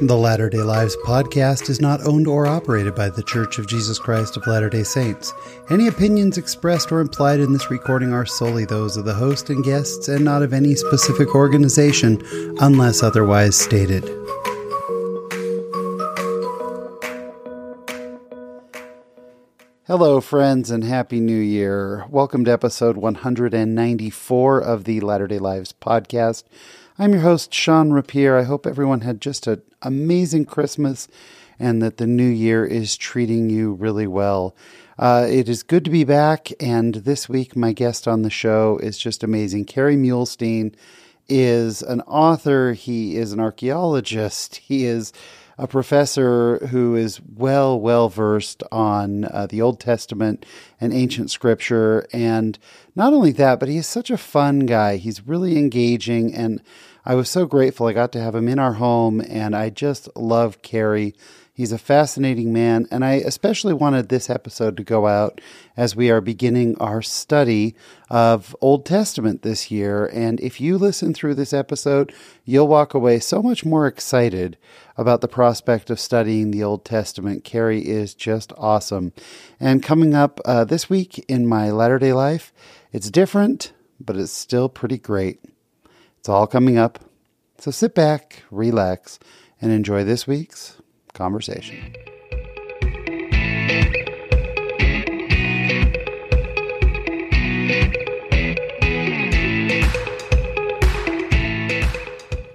The Latter day Lives podcast is not owned or operated by The Church of Jesus Christ of Latter day Saints. Any opinions expressed or implied in this recording are solely those of the host and guests and not of any specific organization unless otherwise stated. Hello, friends, and Happy New Year. Welcome to episode 194 of the Latter day Lives podcast. I'm your host, Sean Rapier. I hope everyone had just an amazing Christmas and that the new year is treating you really well. Uh, it is good to be back, and this week my guest on the show is just amazing. Kerry Muhlestein is an author, he is an archaeologist, he is a professor who is well, well versed on uh, the Old Testament and ancient scripture. And not only that, but he is such a fun guy. He's really engaging and I was so grateful I got to have him in our home, and I just love Kerry. He's a fascinating man, and I especially wanted this episode to go out as we are beginning our study of Old Testament this year. And if you listen through this episode, you'll walk away so much more excited about the prospect of studying the Old Testament. Kerry is just awesome. And coming up uh, this week in my latter day life, it's different, but it's still pretty great. It's all coming up. So sit back, relax, and enjoy this week's conversation.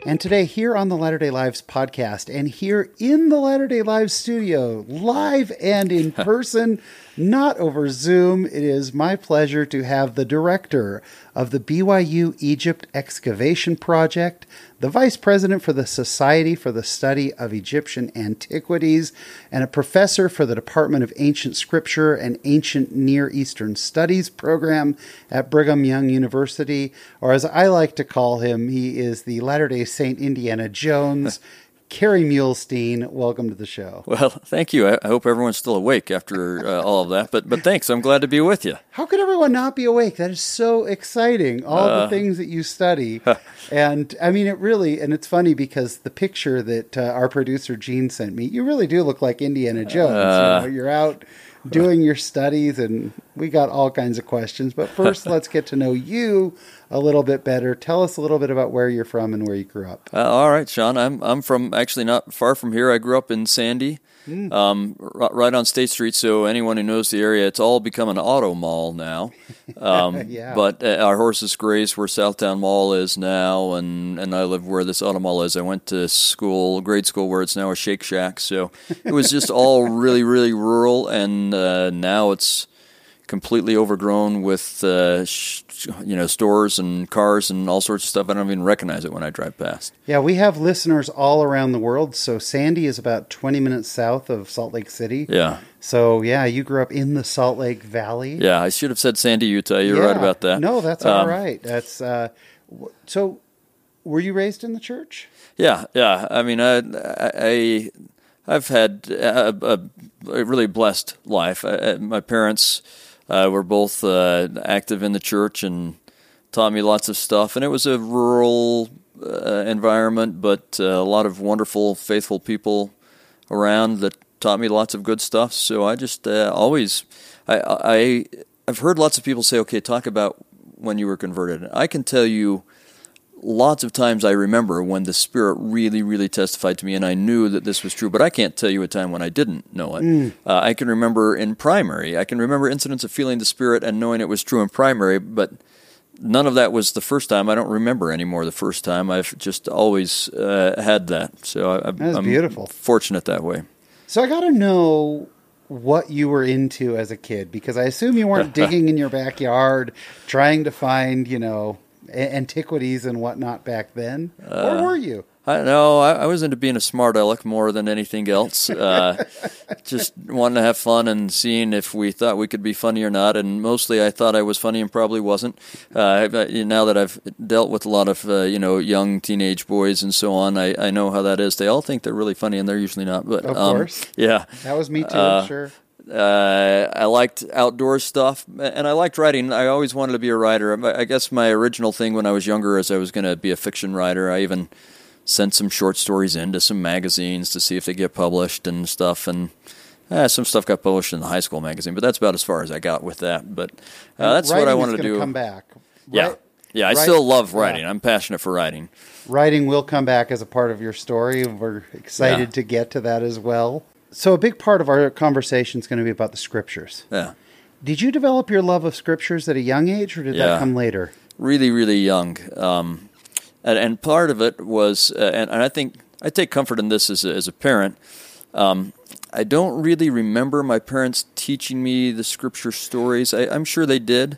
And today, here on the Latter day Lives podcast, and here in the Latter day Lives studio, live and in person, not over Zoom, it is my pleasure to have the director of the BYU Egypt Excavation Project, the vice president for the Society for the Study of Egyptian Antiquities, and a professor for the Department of Ancient Scripture and Ancient Near Eastern Studies program at Brigham Young University, or as I like to call him, he is the Latter day Saint Indiana Jones. Kerry Muhlestein, welcome to the show. Well, thank you. I hope everyone's still awake after uh, all of that. But but thanks. I'm glad to be with you. How could everyone not be awake? That is so exciting. All uh, the things that you study, and I mean it really. And it's funny because the picture that uh, our producer Gene sent me, you really do look like Indiana Jones. you Uh. know, you're out doing your studies, and we got all kinds of questions. But first, let's get to know you a little bit better. Tell us a little bit about where you're from and where you grew up. Uh, all right, Sean. I'm I'm from actually not far from here. I grew up in Sandy, um, r- right on State Street. So anyone who knows the area, it's all become an auto mall now. Um, Yeah. But uh, our horses graze where Southtown Mall is now, and and I live where this auto mall is. I went to school, grade school, where it's now a Shake Shack. So it was just all really really rural, and uh, now it's completely overgrown with uh, sh- you know stores and cars and all sorts of stuff. I don't even recognize it when I drive past. Yeah, we have listeners all around the world. So Sandy is about 20 minutes south of Salt Lake City. Yeah, So yeah, you grew up in the Salt Lake Valley. yeah. I should have said Sandy, Utah. You're right about that. No, that's all Um, right. That's uh, so. Were you raised in the church? Yeah, yeah. I mean, I, I I've had a, a, really blessed life. I- my parents uh, were both uh, active in the church and taught me lots of stuff. And it was a rural uh, environment, but uh, a lot of wonderful, faithful people around that taught me lots of good stuff. So I just uh, always I, I I've heard lots of people say, "Okay, talk about when you were converted." I can tell you lots of times I remember when the Spirit really, really testified to me, and I knew that this was true. But I can't tell you a time when I didn't know it. Uh, I can remember in primary. I can remember incidents of feeling the Spirit and knowing it was true in primary, but none of that was the first time. I don't remember anymore the first time. I've just always uh, had that. So I, I'm beautiful. fortunate that way. So I got to know what you were into as a kid because I assume you weren't digging in your backyard trying to find, you know, antiquities and whatnot back then, Uh, or were you? I know I, I was into being a smart aleck more than anything else. Uh, just wanting to have fun and seeing if we thought we could be funny or not. And mostly, I thought I was funny and probably wasn't. Uh, now that I've dealt with a lot of uh, you know young teenage boys and so on, I, I know how that is. They all think they're really funny, and they're usually not. But Of um, course. yeah. That was me too. uh, sure. Uh, I liked outdoor stuff, and I liked writing. I always wanted to be a writer. I I guess my original thing when I was younger is I was going to be a fiction writer. I even sent some short stories into some magazines to see if they get published and stuff. And uh, some stuff got published in the high school magazine, but that's about as far as I got with that. But uh, that's what I wanted to do. Come back. Yeah, right, yeah. I still love writing. Yeah. I'm passionate for writing. Writing will come back as a part of your story. We're excited yeah. to get to that as well. So, a big part of our conversation is going to be about the scriptures. Yeah. Did you develop your love of scriptures at a young age, or did yeah. that come later? Really, really young. Um, and, and, part of it was, uh, and, and, I think I take comfort in this as a, as a parent. Um, I don't really remember my parents teaching me the scripture stories. I, I'm sure they did,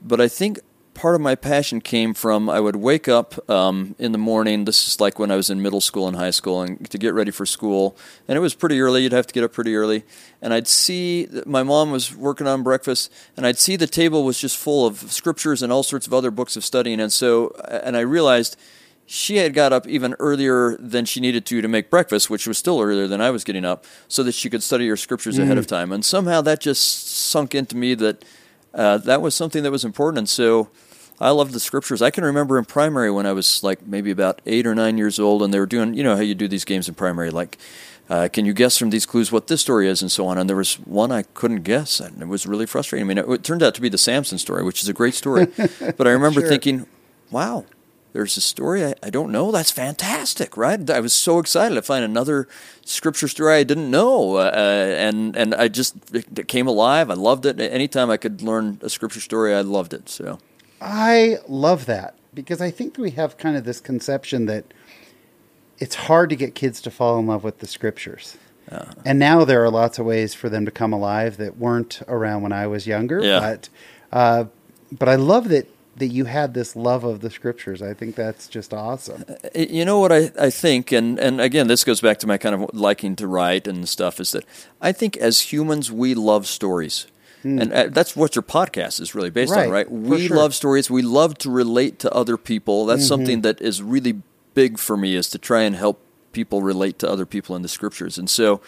but I think part of my passion came from I would wake up um, in the morning. This is like when I was in middle school and high school, and to get ready for school. And it was pretty early. You'd have to get up pretty early. And I'd see my mom was working on breakfast, and I'd see the table was just full of scriptures and all sorts of other books of studying. And so, and I realized she had got up even earlier than she needed to to make breakfast, which was still earlier than I was getting up, so that she could study her scriptures mm. ahead of time. And somehow that just sunk into me that uh, that was something that was important. And so I love the scriptures. I can remember in primary when I was like maybe about eight or nine years old, and they were doing, you know, how you do these games in primary, like, uh, can you guess from these clues what this story is, and so on. And there was one I couldn't guess, and it was really frustrating. I mean, it, it turned out to be the Samson story, which is a great story. but I remember sure. thinking, wow, there's a story I, I, don't know. That's fantastic, right? I was so excited to find another scripture story I didn't know, uh, and and I just it came alive. I loved it. Anytime I could learn a scripture story, I loved it. So I love that because I think we have kind of this conception that it's hard to get kids to fall in love with the scriptures. Uh, and now there are lots of ways for them to come alive that weren't around when I was younger. Yeah. But uh, but I love that that you had this love of the scriptures. I think that's just awesome. Uh, you know what I, I think, and, and again, this goes back to my kind of liking to write and stuff, is that I think as humans, we love stories. Mm. And uh, that's what your podcast is really based right, on, right? We sure. love stories. We love to relate to other people. That's mm-hmm. something that is really big for me is to try and help people relate to other people in the scriptures. And so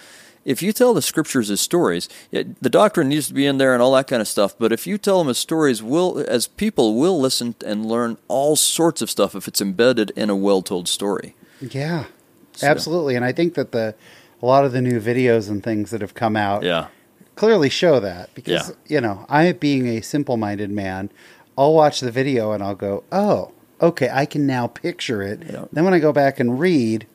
if you tell the scriptures as stories, it, the doctrine needs to be in there and all that kind of stuff. But if you tell them as stories, will as people will listen and learn all sorts of stuff if it's embedded in a well-told story. Yeah, so. absolutely. And I think that the a lot of the new videos and things that have come out, yeah clearly show that because yeah. you know I being a simple-minded man, I'll watch the video and I'll go, "Oh, okay, I can now picture it." Yeah. Then when I go back and read,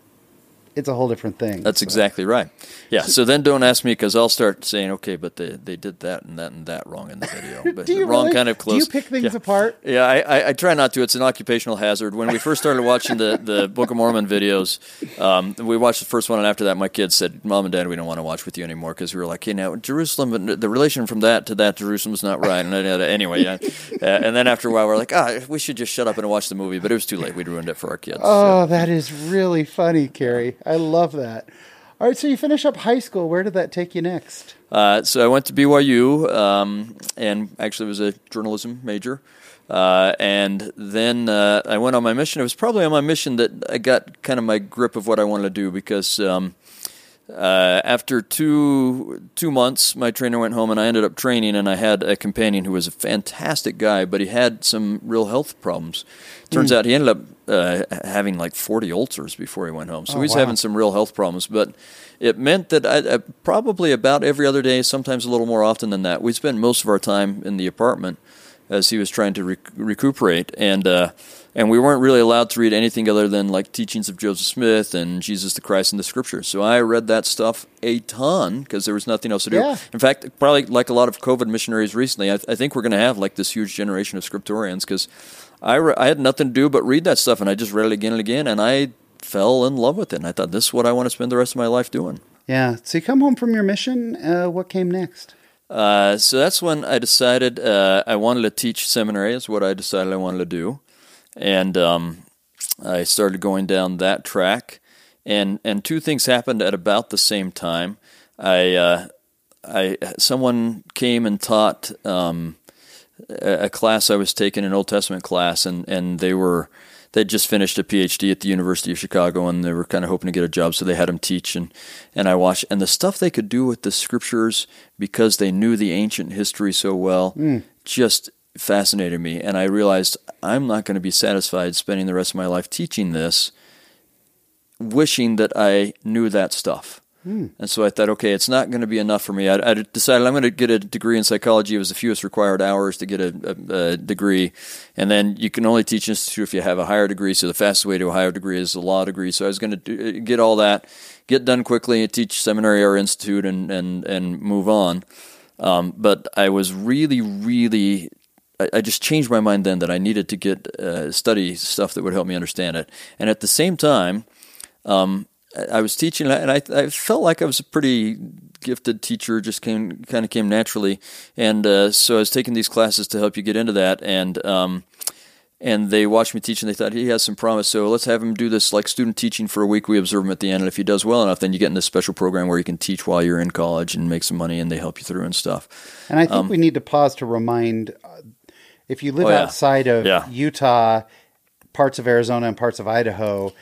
it's a whole different thing. That's so. exactly right. Yeah. So, then don't ask me because I'll start saying, okay, but they, they did that and that and that wrong in the video. But Do you wrong really? kind of close. Do you pick things yeah. apart? Yeah, I, I, I, try not to. It's an occupational hazard. When we first started watching the, the Book of Mormon videos, um, we watched the first one, and after that, my kids said, "Mom and Dad, we don't want to watch with you anymore," because we were like, "Hey, now Jerusalem, the relation from that to that Jerusalem is not right." And anyway, yeah. Uh, and then after a while, we're like, "Ah, we should just shut up and watch the movie." But it was too late. We'd ruined it for our kids. Oh, so. that is really funny, Kerry. I love that. All right, so you finish up high school. Where did that take you next? Uh, so I went to BYU um, and actually was a journalism major. Uh, and then uh, I went on my mission. It was probably on my mission that I got kind of my grip of what I wanted to do because um, uh, after two two months, my trainer went home and I ended up training. And I had a companion who was a fantastic guy, but he had some real health problems. Turns mm. out he ended up uh, having like 40 ulcers before he went home. So oh, he's wow. having some real health problems. But it meant that I, I, probably about every other day, sometimes a little more often than that, we spent most of our time in the apartment as he was trying to rec- recuperate. And uh, and we weren't really allowed to read anything other than like teachings of Joseph Smith and Jesus the Christ in the Scriptures. So I read that stuff a ton because there was nothing else to do. Yeah. In fact, probably like a lot of COVID missionaries recently, I, th- I think we're going to have like this huge generation of scriptorians because I, re- I had nothing to do but read that stuff, and I just read it again and again, and I fell in love with it. And I thought this is what I want to spend the rest of my life doing. Yeah. So you come home from your mission. Uh, what came next? Uh, so that's when I decided uh, I wanted to teach seminary. Is what I decided I wanted to do and um, I started going down that track. And and two things happened at about the same time. I uh, I someone came and taught um, a, class I was taking, an Old Testament class, and and they were they'd just finished a PhD at the University of Chicago, and they were kind of hoping to get a job, so they had him teach. and And I watched, and the stuff they could do with the scriptures because they knew the ancient history so well, mm. just fascinated me, and I realized I'm not going to be satisfied spending the rest of my life teaching this wishing that I knew that stuff. And so I thought, okay, it's not going to be enough for me. I, I decided I'm going to get a degree in psychology. It was the fewest required hours to get a, a, a degree. And then you can only teach institute if you have a higher degree. So the fastest way to a higher degree is a law degree. So I was going to do, get all that, get done quickly, teach seminary or institute, and and and move on. Um, but I was really, really I, I just changed my mind then that I needed to get uh, study stuff that would help me understand it. And at the same time, um, I was teaching, and I, I, felt like I was a pretty gifted teacher. Just came kind of came naturally, and uh, so I was taking these classes to help you get into that. And um, and they watched me teach, and they thought he has some promise. So let's have him do this like student teaching for a week. We observe him at the end, and if he does well enough, then you get in this special program where you can teach while you're in college and make some money, and they help you through and stuff. And I think um, we need to pause to remind uh, if you live oh, yeah. outside of yeah. Utah, parts of Arizona, and parts of Idaho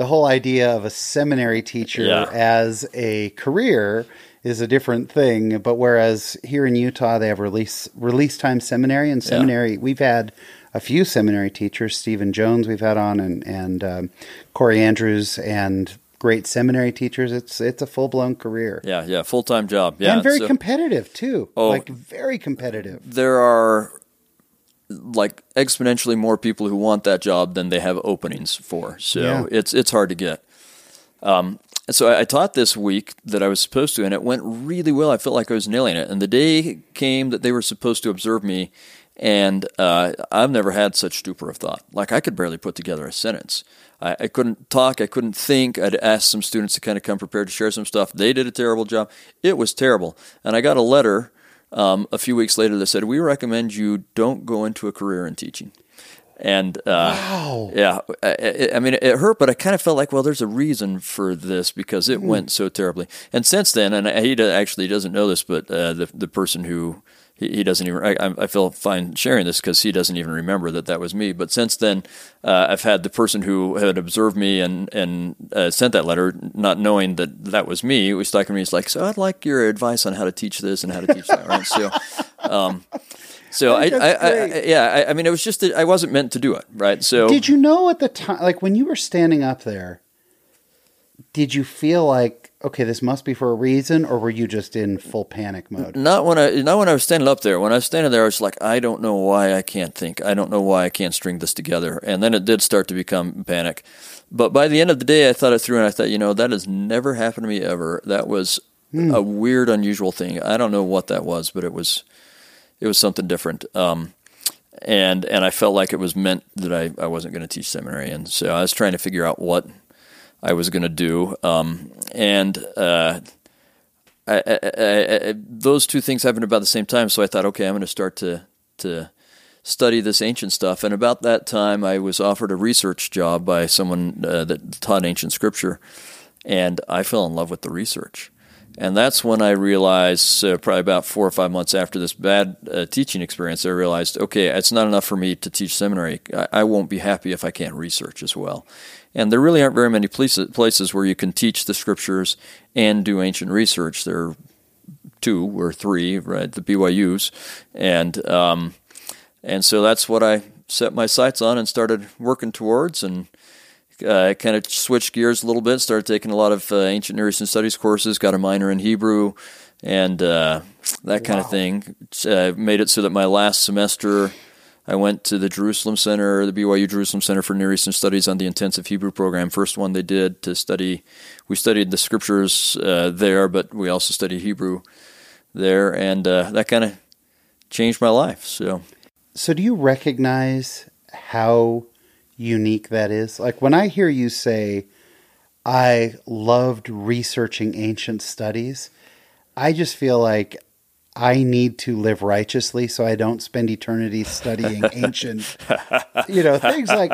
the whole idea of a seminary teacher yeah. as a career is a different thing. But whereas here in Utah, they have release release time seminary and seminary. Yeah. We've had a few seminary teachers, Stephen Jones, we've had on, and and um, Corey Andrews, and great seminary teachers. It's it's a full blown career. Yeah, yeah, full time job. Yeah, and very so, competitive too. Oh, like very competitive. There are like exponentially more people who want that job than they have openings for. So yeah. it's it's hard to get. Um, so I, I, taught this week that I was supposed to, and it went really well. I felt like I was nailing it. And the day came that they were supposed to observe me, and uh, I've never had such stupor of thought. Like I could barely put together a sentence. I, I couldn't talk. I couldn't think. I'd asked some students to kind of come prepared to share some stuff. They did a terrible job. It was terrible. And I got a letter um, a few weeks later, they said, We recommend you don't go into a career in teaching. And uh, wow. yeah, I, I, mean, it hurt, but I kind of felt like, well, there's a reason for this because it mm. went so terribly. And since then, and he actually doesn't know this, but uh, the the person who he, he doesn't even. I, I, feel fine sharing this because he doesn't even remember that that was me. But since then, uh, I've had the person who had observed me and and uh, sent that letter, not knowing that that was me, It was talking to me. He's like, "So I'd like your advice on how to teach this and how to teach that." Right? So. Um, so I, I, I, yeah, I, I mean, it was just that I wasn't meant to do it, right? So did you know at the time, like when you were standing up there, did you feel like okay, this must be for a reason, or were you just in full panic mode? Not when I not when I was standing up there. When I was standing there, I was like, I don't know why I can't think. I don't know why I can't string this together. And then it did start to become panic. But by the end of the day, I thought it through, and I thought, you know, that has never happened to me ever. That was hmm. a weird, unusual thing. I don't know what that was, but it was it was something different. Um, and and I felt like it was meant that I, I wasn't going to teach seminary, and so I was trying to figure out what I was going to do. Um, and uh, I, I, I, those two things happened about the same time. So I thought, okay, I'm going to start to to study this ancient stuff. And about that time, I was offered a research job by someone uh, that taught ancient scripture, and I fell in love with the research. And that's when I realized, uh, probably about four or five months after this bad uh, teaching experience, I realized, okay, it's not enough for me to teach seminary. I, I, won't be happy if I can't research as well. And there really aren't very many places, where you can teach the scriptures and do ancient research. There are two or three, right? The BYU's, and um, and so that's what I set my sights on and started working towards and uh, kind of switched gears a little bit, started taking a lot of uh, ancient Near Eastern studies courses, got a minor in Hebrew, and uh, that kind wow. of thing. Uh, made it so that my last semester, I went to the Jerusalem Center, the BYU Jerusalem Center for Near Eastern Studies on the intensive Hebrew program. First one they did to study. We studied the scriptures uh, there, but we also studied Hebrew there, and uh, that kind of changed my life. So, so do you recognize how unique that is. Like when I hear you say, I loved researching ancient studies, I just feel like I need to live righteously so I don't spend eternity studying ancient, you know, things like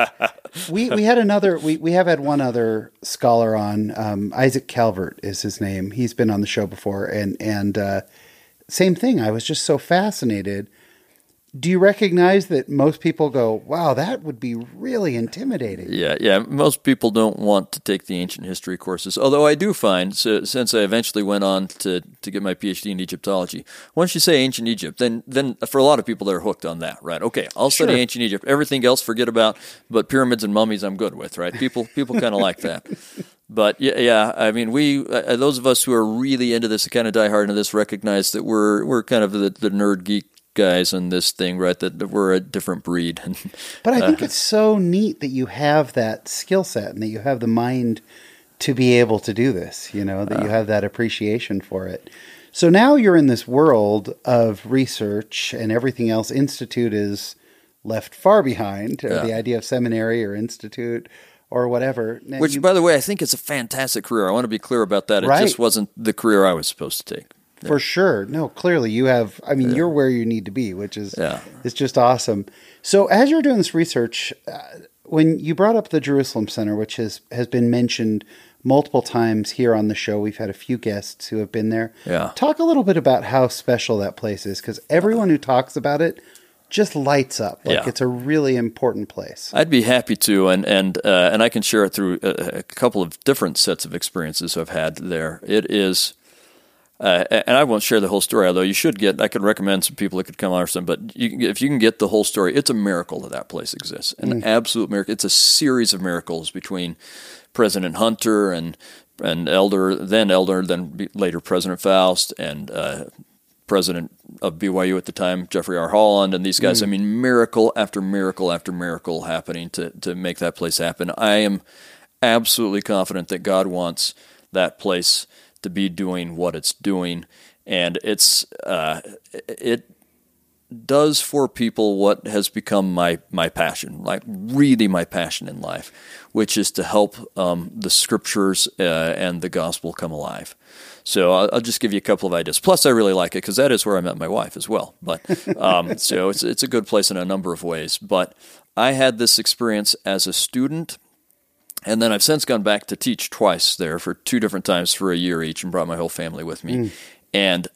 we, we had another, we, we have had one other scholar on, um, Isaac Calvert is his name. He's been on the show before and, and, uh, same thing. I was just so fascinated do you recognize that most people go, wow, that would be really intimidating? Yeah, yeah. Most people don't want to take the ancient history courses. Although I do find, so, since I eventually went on to, to get my PhD in Egyptology, once you say ancient Egypt, then then for a lot of people they're hooked on that, right? Okay, I'll study Sure. ancient Egypt. Everything else, forget about. But pyramids and mummies, I'm good with, right? People people kind of like that. But yeah, yeah, I mean, we uh, those of us who are really into this, kind of die hard into this, recognize that we're we're kind of the, the nerd geek guys on this thing, right? That, we're a different breed. But I think uh, it's so neat that you have that skill set and that you have the mind to be able to do this, you know, that you uh. have that appreciation for it. So now you're in this world of research and everything else. Institute is left far behind, Yeah. the idea of seminary or institute or whatever. Which, you- by the way, I think is a fantastic career. I want to be clear about that. It Right. just wasn't the career I was supposed to take. For sure. No, clearly you have I mean you're where you need to be, which is Yeah. is just awesome. So as you're doing this research, uh, when you brought up the Jerusalem Center, which has has been mentioned multiple times here on the show, we've had a few guests who have been there. Yeah. Talk a little bit about how special that place is cuz everyone who talks about it just lights up. Like Yeah. it's a really important place. I'd be happy to, and and uh, and I can share it through a, a couple of different sets of experiences I've had there. It is, uh, and I won't share the whole story. Although you should get, I could recommend some people that could come on or something. But you, if you can get the whole story, it's a miracle that that place exists. An absolute miracle. It's a series of miracles between President Hunter and and Elder, then Elder, then later President Faust and. Uh, president of BYU at the time, Jeffrey R. Holland, and these guys. I mean, miracle after miracle after miracle happening to, to make that place happen. I am absolutely confident that God wants that place to be doing what it's doing, and it's uh, it does for people what has become my my passion, like really my passion in life, which is to help um, the scriptures uh, and the gospel come alive. So I'll, I'll just give you a couple of ideas. Plus, I really like it because that is where I met my wife as well. But um, so it's it's a good place in a number of ways. But I had this experience as a student. And then I've since gone back to teach twice there for two different times for a year each and brought my whole family with me. And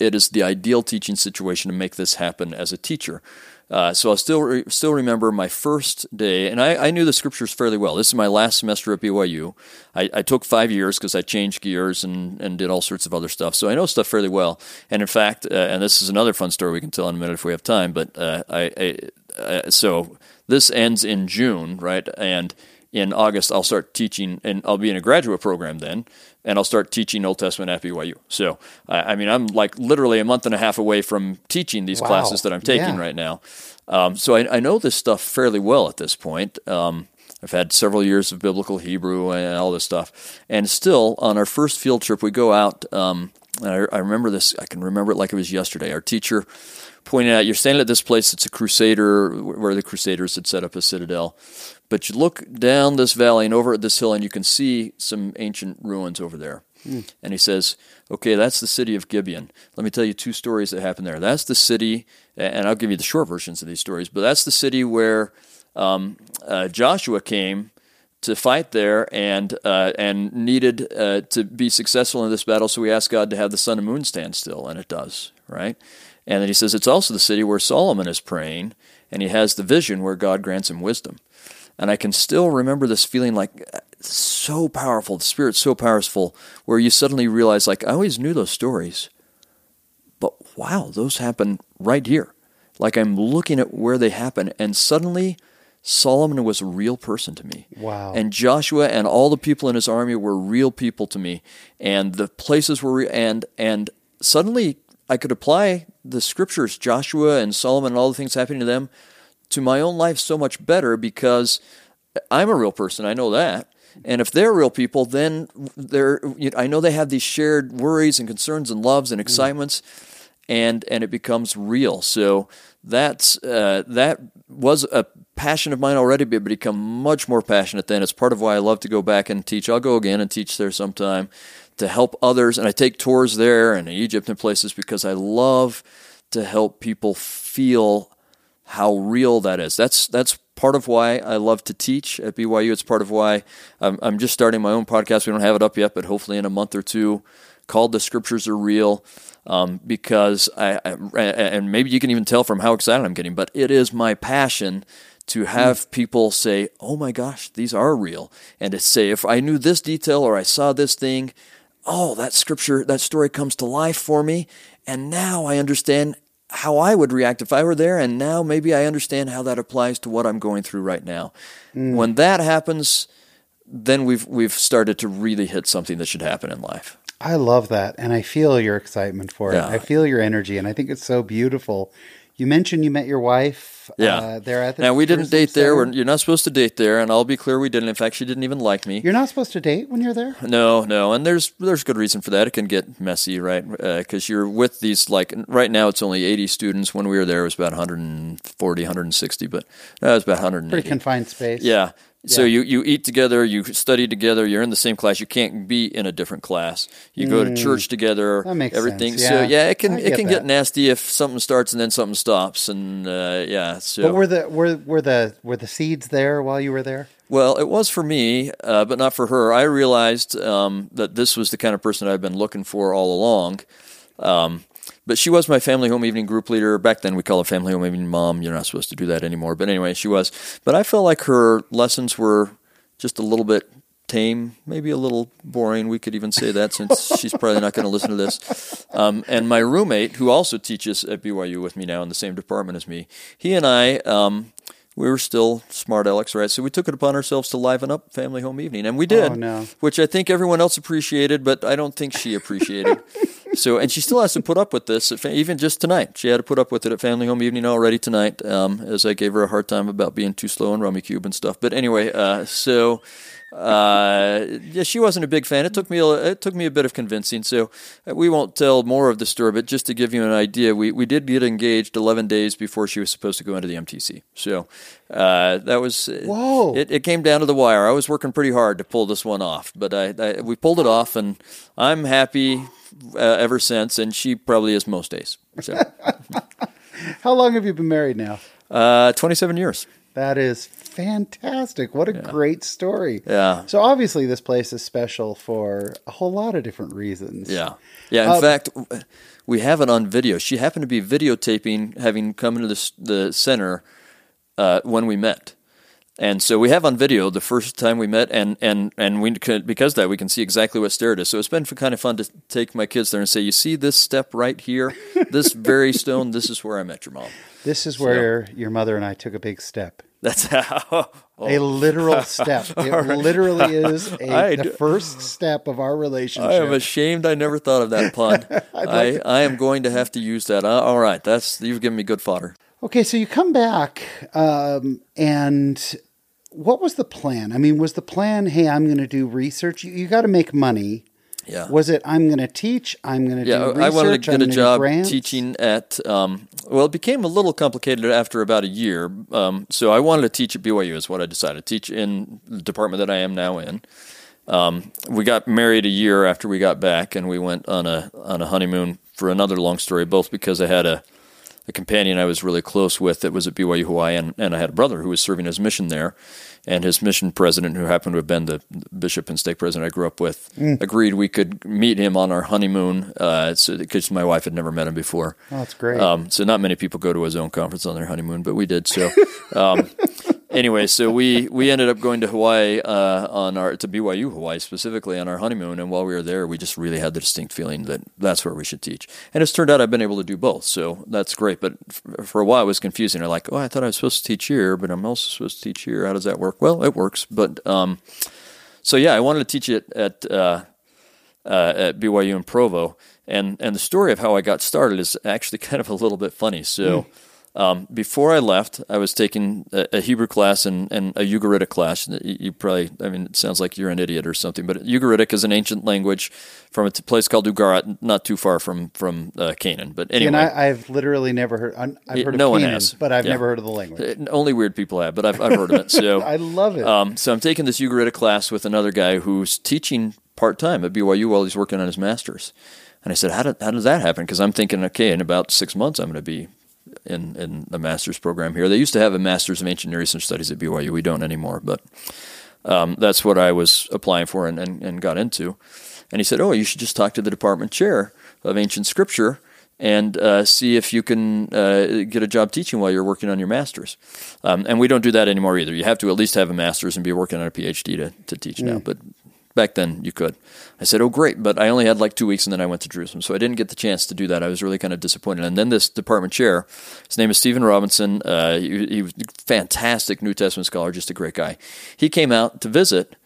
it is the ideal teaching situation to make this happen as a teacher. Uh, so I still re- still remember my first day, and I, I knew the scriptures fairly well. This is my last semester at BYU. I, I took five years because I changed gears and, and did all sorts of other stuff. So I know stuff fairly well. And in fact, uh, and this is another fun story we can tell in a minute if we have time. But uh, I, I uh, so this ends in June, right? And in August, I'll start teaching, and I'll be in a graduate program then, and I'll start teaching Old Testament at BYU. So, I I mean, I'm like literally a month and a half away from teaching these Wow. classes that I'm taking Yeah. right now. Um, so I, I know this stuff fairly well at this point. Um, I've had several years of biblical Hebrew and all this stuff, and still on our first field trip, we go out. Um, and I, I remember this. I can remember it like it was yesterday. Our teacher pointed out, "You're standing at this place. It's a Crusader where the Crusaders had set up a citadel." But you look down this valley and over at this hill, and you can see some ancient ruins over there. And he says, Okay, that's the city of Gibeon. Let me tell you two stories that happened there. That's the city, and I'll give you the short versions of these stories, but that's the city where um, uh, Joshua came to fight there and uh, and needed uh, to be successful in this battle. So we asked God to have the sun and moon stand still, and it does, right? And then he says it's also the city where Solomon is praying, and he has the vision where God grants him wisdom. And I can still remember this feeling like so powerful, the Spirit's so powerful, where you suddenly realize, like, I always knew those stories, but wow, those happen right here. Like I'm looking at where they happen, and suddenly Solomon was a real person to me. Wow. And Joshua and all the people in his army were real people to me, and the places were re- and and suddenly I could apply the scriptures, Joshua and Solomon and all the things happening to them, to my own life so much better because I'm a real person. I know that. And if they're real people, then they're. You know, I know they have these shared worries and concerns and loves and excitements, and and it becomes real. So that's uh, that was a passion of mine already, but it become much more passionate then. It's part of why I love to go back and teach. I'll go again and teach there sometime to help others, and I take tours there and Egypt and places because I love to help people feel how real that is. That's that's part of why I love to teach at BYU. It's part of why I'm, I'm just starting my own podcast. We don't have it up yet, but hopefully in a month or two, called the scriptures are real. Um, because I, I, and maybe you can even tell from how excited I'm getting, but it is my passion to have people say, "Oh my gosh, these are real," and to say, "If I knew this detail or I saw this thing, oh, that scripture, that story comes to life for me, and now I understand how I would react if I were there, and now maybe I understand how that applies to what I'm going through right now." Mm. When that happens, then we've we've started to really hit something that should happen in life. I love that, and I feel your excitement for it. Yeah. I feel your energy, and I think it's so beautiful. You mentioned you met your wife. Yeah, uh, there at the. Now we didn't date there. We're, you're not supposed to date there, and I'll be clear, we didn't. In fact, she didn't even like me. You're not supposed to date when you're there. No, no, and there's there's good reason for that. It can get messy, right? Because uh, you're with these like right now it's only 80 students. When we were there, it was about 140, 160, but that was about 180. Pretty confined space. Yeah, so you, you eat together, you study together, you're in the same class. You can't be in a different class. You mm, go to mm. church together. That makes everything. Sense. Yeah. So yeah, it can it can that. get nasty if something starts and then something stops, and uh, yeah. So. But were the were were the were the seeds there while you were there? Well, it was for me, uh, but not for her. I realized um, that this was the kind of person I've been looking for all along. Um, but she was my family home evening group leader. Back then, we call her family home evening mom. You're not supposed to do that anymore. But anyway, she was. But I felt like her lessons were just a little bit tame, maybe a little boring. We could even say that since she's probably not going to listen to this. Um, and my roommate, who also teaches at BYU with me now in the same department as me, he and I. Um, we were still smart Alex, right? So we took it upon ourselves to liven up family home evening, and we did, oh, no. which I think everyone else appreciated, but I don't think she appreciated. so, and she still has to put up with this, even just tonight. She had to put up with it at family home evening already tonight, um, as I gave her a hard time about being too slow on Cube and stuff. But anyway, uh, so uh, yeah, she wasn't a big fan. It took me a, it took me a bit of convincing. So uh, we won't tell more of the story, but just to give you an idea, we, we did get engaged 11 days before she was supposed to go into the MTC. So uh, that was uh, whoa. It, it came down to the wire. I was working pretty hard to pull this one off, but I, I we pulled it off, and I'm happy uh, ever since. And she probably is most days. So. How long have you been married now? Uh, 27 years. That is fantastic. What a yeah. great story. Yeah. So obviously this place is special for a whole lot of different reasons. Yeah. Yeah, in uh, fact, we have it on video. She happened to be videotaping having come into the, the center uh, when we met. And so we have on video the first time we met, and and and we could, because that we can see exactly what stair it is. So it's been kind of fun to take my kids there and say, "You see this step right here, this very stone. This is where I met your mom. This is where so, your mother and I took a big step." That's how. Oh. A literal step. It right. literally is a, the first step of our relationship. I am ashamed I never thought of that pun. I, I am going to have to use that. Uh, all right, that's you've given me good fodder. Okay, so you come back, um, and what was the plan? I mean, was the plan, hey, I'm going to do research? You, you got to make money. Yeah. Was it I'm going to teach? I'm going to yeah, do research. I wanted to get I'm a job teaching at. Um, well, it became a little complicated after about a year. Um, so I wanted to teach at BYU. Is what I decided. Teach in the department that I am now in. Um, we got married a year after we got back, and we went on a on a honeymoon for another long story. Both because I had a a companion I was really close with that was at BYU Hawaii, and, and I had a brother who was serving his mission there. And his mission president, who happened to have been the bishop and stake president I grew up with, mm. agreed we could meet him on our honeymoon because uh, my wife had never met him before. Oh, that's great. Um, so not many people go to a zone conference on their honeymoon, but we did. So um, anyway, so we we ended up going to Hawaii uh, on our to BYU Hawaii specifically on our honeymoon, and while we were there, we just really had the distinct feeling that that's where we should teach. And it's turned out I've been able to do both, so that's great. But f- for a while, it was confusing. They're like, "Oh, I thought I was supposed to teach here, but I'm also supposed to teach here. How does that work?" Well, it works, but um, so yeah, I wanted to teach it at uh, uh, at BYU in Provo, and and the story of how I got started is actually kind of a little bit funny. So. Mm um, before I left, I was taking a, a Hebrew class and, and, a Ugaritic class. You, probably, I mean, it sounds like you're an idiot or something, but Ugaritic is an ancient language from a place called Ugarit, not too far from from uh, Canaan. But anyway, and I, have literally never heard. I've heard of no Canaan, but I've yeah. never heard of the language. Uh, only weird people have, but I've, I've heard of it. So I love it. Um, so I'm taking this Ugaritic class with another guy who's teaching part time at BYU while he's working on his master's. And I said, how, did, how does that happen? Because I'm thinking, okay, in about six months, I'm going to be in, in the master's program here. They used to have a master's of ancient Near Eastern studies at BYU. We don't anymore, but um, that's what I was applying for and, and, and got into. And he said, "Oh, you should just talk to the department chair of ancient scripture." and uh, see if you can uh, get a job teaching while you're working on your master's. Um, and we don't do that anymore either. You have to at least have a master's and be working on a PhD to, to teach now. But back then you could. I said, "Oh, great!" But I only had like two weeks, and then I went to Jerusalem, so I didn't get the chance to do that. I was really kind of disappointed. And then this department chair, his name is Stephen Robinson. Uh, he, he was a fantastic New Testament scholar, just a great guy. He came out to visit.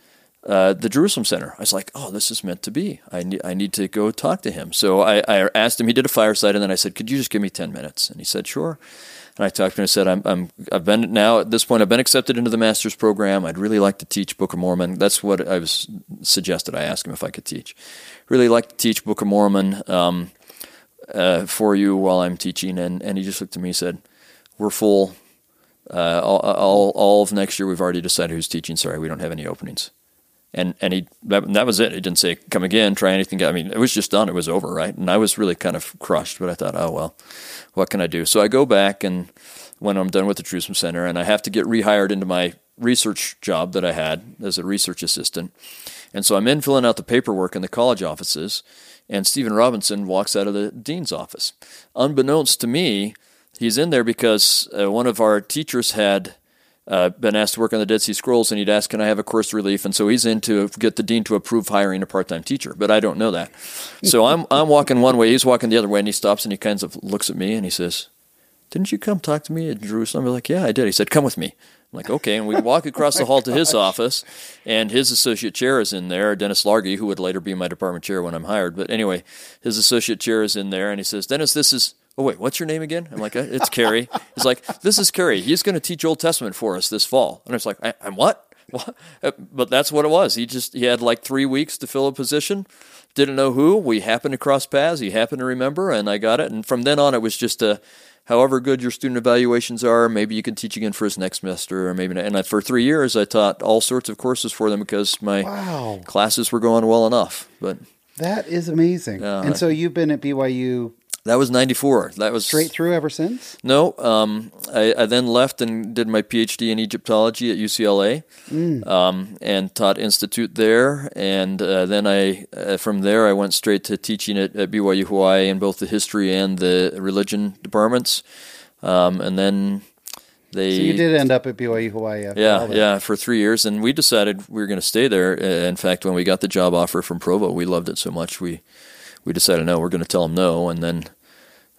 Uh, the Jerusalem Center. I was like, oh, this is meant to be. I need, I need to go talk to him. So I, I asked him. He did a fireside, and then I said, could you just give me ten minutes? And he said, sure. And I talked to him and said, I'm, I'm, I've been now at this point, I've been accepted into the master's program. I'd really like to teach Book of Mormon. That's what I was suggested. I asked him if I could teach. Really like to teach Book of Mormon um, uh, for you while I'm teaching. And, and he just looked at me and said, We're full. Uh, all, all, all of next year, we've already decided who's teaching. Sorry, we don't have any openings and and he that, that was it. He didn't say come again, try anything. I mean, it was just done. It was over, right? And I was really kind of crushed. But I thought, oh well, what can I do? So I go back and when I'm done with the Jerusalem Center, and I have to get rehired into my research job that I had as a research assistant. And so I'm in filling out the paperwork in the college offices, and Stephen Robinson walks out of the dean's office. Unbeknownst to me, he's in there because uh, one of our teachers had uh, been asked to work on the Dead Sea Scrolls, and he'd asked, "Can I have a course relief?" And so he's in to get the dean to approve hiring a part-time teacher. But I don't know that. So I'm I'm walking one way, he's walking the other way, and he stops and he kind of looks at me and he says, "Didn't you come talk to me at Jerusalem?" I'm like, "Yeah, I did." He said, "Come with me." I'm like, okay. And we walk across the hall to his office, and his associate chair is in there, Dennis Largey, who would later be my department chair when I'm hired. But anyway, his associate chair is in there, and he says, Dennis, this is oh wait, what's your name again? I'm like, uh, it's Kerry. He's like, this is Kerry. He's going to teach Old Testament for us this fall. And I was like, I, am what? what? Uh, but that's what it was. He just he had like three weeks to fill a position. Didn't know who. We happened to cross paths. He happened to remember, and I got it. And from then on, it was just a. However good your student evaluations are, maybe you can teach again for his next semester, or maybe not. And I, for three years, I taught all sorts of courses for them because my wow. classes were going well enough. But that is amazing. Uh, and so you've been at BYU that was 94. That was straight through ever since? No. Um, I, I, then left and did my PhD in Egyptology at UCLA mm. um, and taught Institute there. And uh, then I, uh, from there, I went straight to teaching at, at, BYU Hawaii in both the history and the religion departments. Um, and then they. So you did end up at BYU Hawaii Yeah, yeah, for three years. And we decided we were going to stay there. Uh, in fact, when we got the job offer from Provo, we loved it so much. We, we decided, no, we're going to tell them no. And then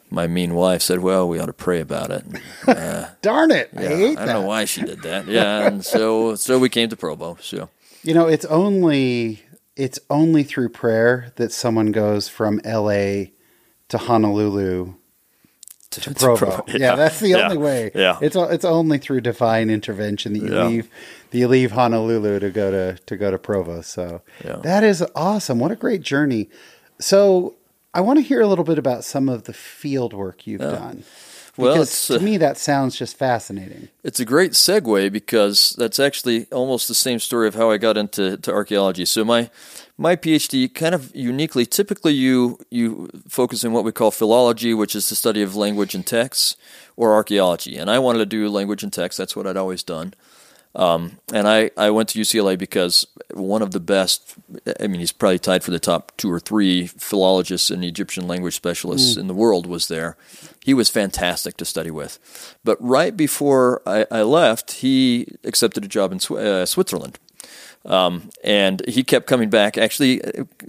my mean wife said, "Well, we ought to pray about it." Uh, Darn it! Yeah, I hate I don't know why she did that. Yeah, and so so we came to Provo. So you know, it's only it's only through prayer that someone goes from L.A. to Honolulu to, to Provo. Provo. Yeah. yeah. that's the yeah. only way. Yeah, it's it's only through divine intervention that you yeah. leave that you leave Honolulu to go to to go to Provo. So that is awesome. What a great journey. So I want to hear a little bit about some of the field work you've done. Well, to uh, me, that sounds just fascinating. It's a great segue because that's actually almost the same story of how I got into to archaeology. So my my PhD kind of uniquely, typically you you focus in what we call philology, which is the study of language and texts, or archaeology. And I wanted to do language and text. That's what I'd always done. Um, and I, I went to UCLA because one of the best, I mean, he's probably tied for the top two or three philologists and Egyptian language specialists mm. in the world was there. He was fantastic to study with. But right before I, I left, he accepted a job in uh, Switzerland. Um, and he kept coming back, actually,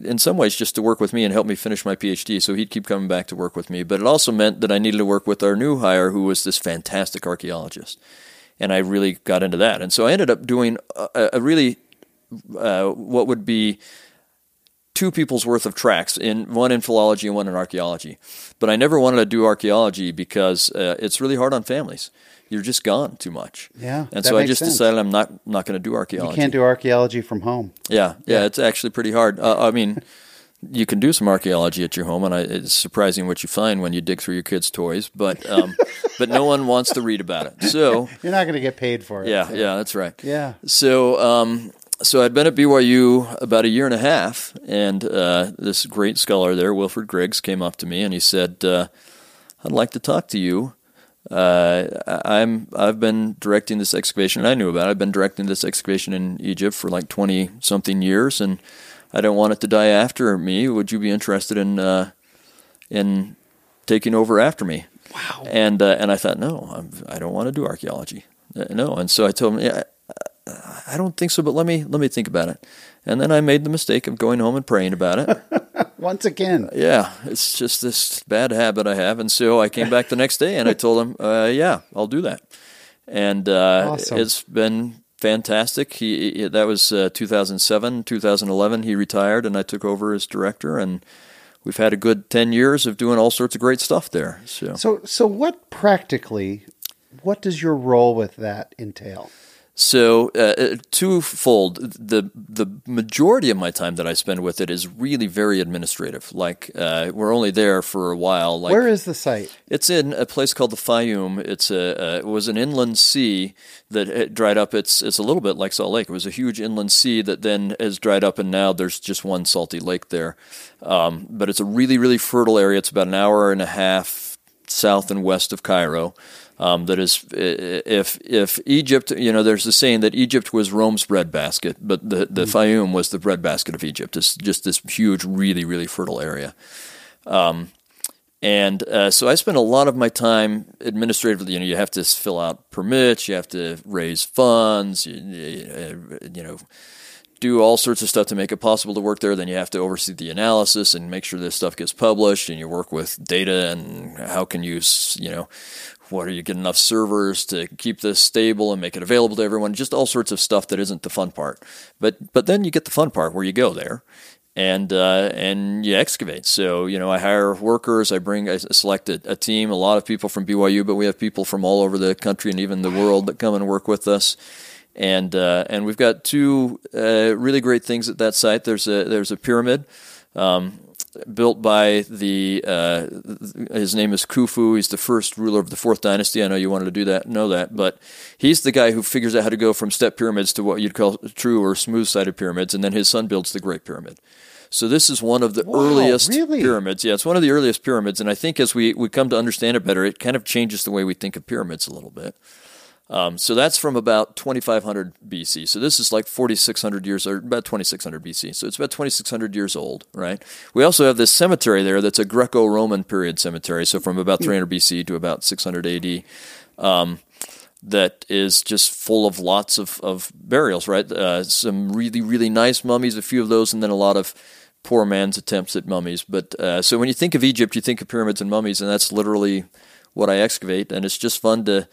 in some ways, just to work with me and help me finish my PhD. So he'd keep coming back to work with me. But it also meant that I needed to work with our new hire, who was this fantastic archaeologist and I really got into that. And so I ended up doing a, a really uh, what would be two people's worth of tracks in one in philology and one in archaeology. But I never wanted to do archaeology because uh, it's really hard on families. You're just gone too much. Yeah, and so I just sense. decided I'm not not going to do archaeology. You can't do archaeology from home. Yeah, yeah, yeah. it's actually pretty hard. Uh, I mean you can do some archaeology at your home, and I, it's surprising what you find when you dig through your kids' toys. But um, but no one wants to read about it. So you're not going to get paid for it. Yeah, so. yeah, that's right. Yeah. So um, so I'd been at BYU about a year and a half, and uh, this great scholar there, Wilfred Griggs, came up to me and he said, uh, "I'd like to talk to you." Uh, I'm I've been directing this excavation, and I knew about it. I've been directing this excavation in Egypt for like twenty something years, and I don't want it to die after me. Would you be interested in uh, in taking over after me?" Wow. And uh, and I thought, no, I'm, I don't want to do archaeology. Uh, no. And so I told him, yeah, I don't think so, but let me let me think about it. And then I made the mistake of going home and praying about it. Once again. yeah, it's just this bad habit I have. And so I came back the next day and I told him, uh, yeah, I'll do that. And uh, Awesome. it's been fantastic. He, he that was uh, 2007, 2011. He retired, and I took over as director, and we've had a good 10 years of doing all sorts of great stuff there. So. So, so what practically, what does your role with that entail? So uh, uh, twofold. The the majority of my time that I spend with it is really very administrative. Like uh, we're only there for a while. Like Where is the site? it's in a place called the Fayum. It's a uh, it was an inland sea that had dried up. It's it's a little bit like Salt Lake. It was a huge inland sea that then has dried up, and now there's just one salty lake there. Um, but it's a really really fertile area. It's about an hour and a half south and west of Cairo. Um, that is, if if Egypt, you know, there's the saying that Egypt was Rome's breadbasket, but the the Fayum was the breadbasket of Egypt. It's just this huge, really really fertile area. And uh, so I spend a lot of my time administratively. You know, you have to fill out permits, you have to raise funds, you, you, you know, do all sorts of stuff to make it possible to work there. Then you have to oversee the analysis and make sure this stuff gets published. And you work with data and how can you, you know, what are you get enough servers to keep this stable and make it available to everyone? Just all sorts of stuff that isn't the fun part. But but then you get the fun part where you go there and uh, and you excavate. So you know, I hire workers. I bring, I select a, a team. A lot of people from BYU, but we have people from all over the country and even the world that come and work with us. And uh, and we've got two uh, really great things at that site. There's a there's a pyramid. Um, Built by the, uh, his name is Khufu. He's the first ruler of the fourth dynasty. I know you wanted to do that, know that, but he's the guy who figures out how to go from step pyramids to what you'd call true or smooth-sided pyramids, and then his son builds the Great Pyramid. So this is one of the Wow, earliest really? pyramids. Yeah, it's one of the earliest pyramids, and I think as we, we come to understand it better, it kind of changes the way we think of pyramids a little bit. Um, so that's from about 2500 BC. So this is like 4600 years, or about 2600 BC. So it's about 2600 years old, right? We also have this cemetery there that's a Greco-Roman period cemetery. So from about 300 BC to about 600 AD. Um, that is just full of lots of, of burials, right? Uh, some really, really nice mummies, a few of those, and then a lot of poor man's attempts at mummies. But uh, so when you think of Egypt, you think of pyramids and mummies, and that's literally what I excavate. And it's just fun to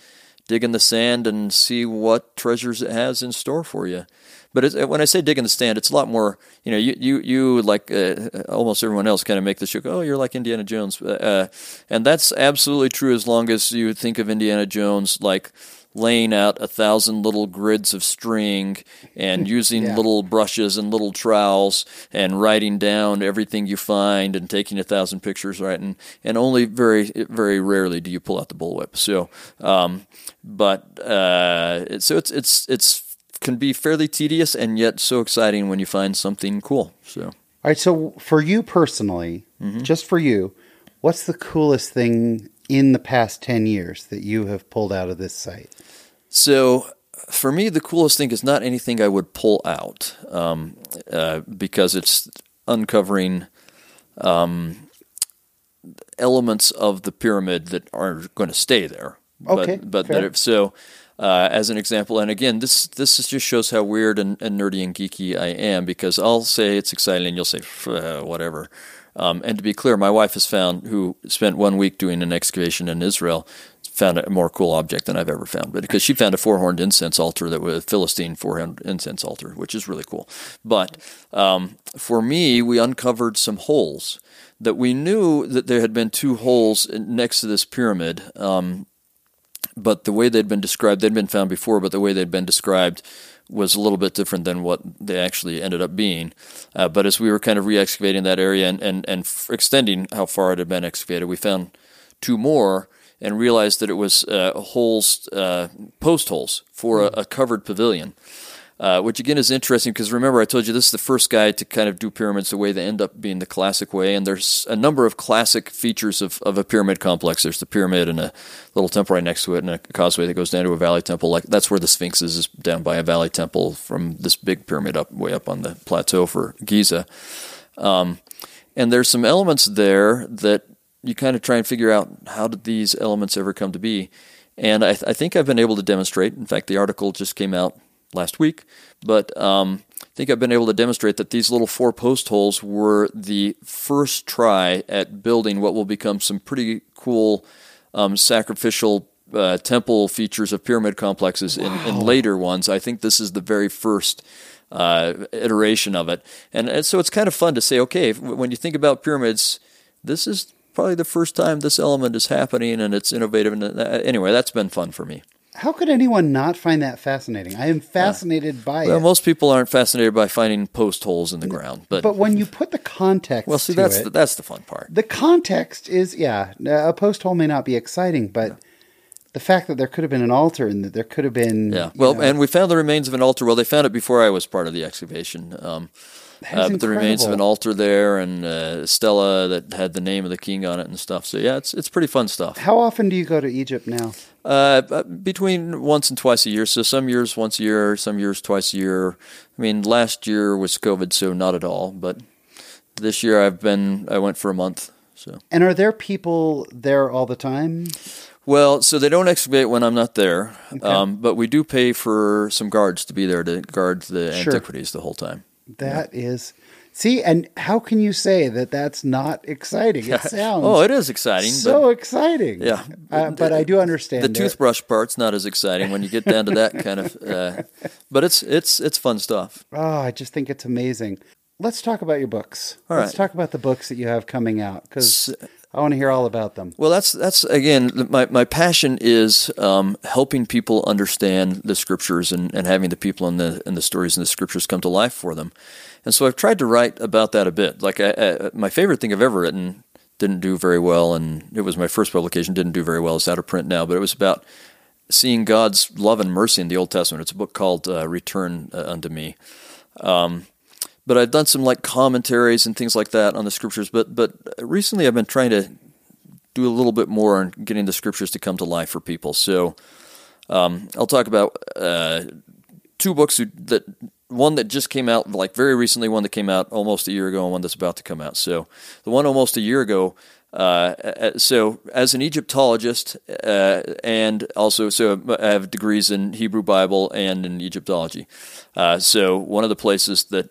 dig in the sand and see what treasures it has in store for you. But when I say dig in the sand, it's a lot more. You know, you you you like uh, almost everyone else kind of make the joke. Oh, you're like Indiana Jones, uh, and that's absolutely true. As long as you think of Indiana Jones like laying out a thousand little grids of string and using Yeah. little brushes and little trowels and writing down everything you find and taking a thousand pictures, right? And and only very very rarely do you pull out the bullwhip. So, um, but uh, so it's it's it's can be fairly tedious and yet so exciting when you find something cool. So. All right. So for you personally, Mm-hmm. just for you, what's the coolest thing in the past 10 years that you have pulled out of this site? So for me, the coolest thing is not anything I would pull out um, uh, because it's uncovering um, elements of the pyramid that are going to stay there. Okay, but, but that if, so. Uh, as an example, and again, this this just shows how weird and, and nerdy and geeky I am because I'll say it's exciting and you'll say whatever. Um, and to be clear, my wife has found who spent one week doing an excavation in Israel found a more cool object than I've ever found. But because she found a four horned incense altar that was a Philistine four horned incense altar, which is really cool. But um, for me, we uncovered some holes that we knew that there had been two holes next to this pyramid. Um, but the way they'd been described, they'd been found before, but the way they'd been described was a little bit different than what they actually ended up being. Uh, but as we were kind of re-excavating that area and, and, and f- extending how far it had been excavated, we found two more and realized that it was uh, holes, uh, post holes for a, a covered pavilion. Uh, which again is interesting because remember I told you this is the first guy to kind of do pyramids the way they end up being the classic way, and there's a number of classic features of, of a pyramid complex. There's the pyramid and a little temple right next to it, and a causeway that goes down to a valley temple. Like that's where the Sphinx is, is down by a valley temple from this big pyramid up way up on the plateau for Giza. Um, and there's some elements there that you kind of try and figure out how did these elements ever come to be. And I, th- I think I've been able to demonstrate. In fact, the article just came out last week, but um, I think I've been able to demonstrate that these little four post holes were the first try at building what will become some pretty cool um, sacrificial uh, temple features of pyramid complexes wow. in, in, later ones. I think this is the very first uh, iteration of it, and, and, so it's kind of fun to say, okay, when you think about pyramids, this is probably the first time this element is happening, and it's innovative. And uh, anyway, that's been fun for me. How could anyone not find that fascinating? I am fascinated by well, it. most people aren't fascinated by finding post holes in the ground, but but when you put the context, well, see, that's it, the, that's the fun part. The context is yeah, a post hole may not be exciting, but. Yeah. The fact that there could have been an altar and that there could have been yeah well know, and we found the remains of an altar well they found it before I was part of the excavation um, uh, but the remains of an altar there and uh, stela that had the name of the king on it and stuff. So yeah, it's it's pretty fun stuff. How often do you go to Egypt now? Uh, between once and twice a year. So some years once a year, some years twice a year. I mean, last year was COVID, so not at all. But this year I've been. I went for a month. So. And are there people there all the time? Well, so they don't excavate when I'm not there, okay. um, but we do pay for some guards to be there to guard the sure. antiquities the whole time. That yeah. is, See, and how can you say that that's not exciting? It sounds oh, it is exciting. So exciting. Yeah, uh, but I do understand the toothbrush part's not as exciting when you get down to that kind of. Uh, but it's it's it's fun stuff. Oh, I just think it's amazing. Let's talk about your books. All Let's right. talk about the books that you have coming out because I want to hear all about them. Well, that's that's again my my passion is um, helping people understand the scriptures and, and having the people in the in the stories and the scriptures come to life for them. And so I've tried to write about that a bit. Like I, I, my favorite thing I've ever written didn't do very well, and it was my first publication. Didn't do very well. It's out of print now, but it was about seeing God's love and mercy in the Old Testament. It's a book called uh, "Return uh, Unto Me." Um, but I've done some like commentaries and things like that on the scriptures. But but recently I've been trying to do a little bit more on getting the scriptures to come to life for people. So um, I'll talk about uh, two books that one that just came out like very recently, one that came out almost a year ago, and one that's about to come out. So the one almost a year ago. Uh, uh so as an Egyptologist, uh, and also so I have degrees in Hebrew Bible and in Egyptology. Uh, so one of the places that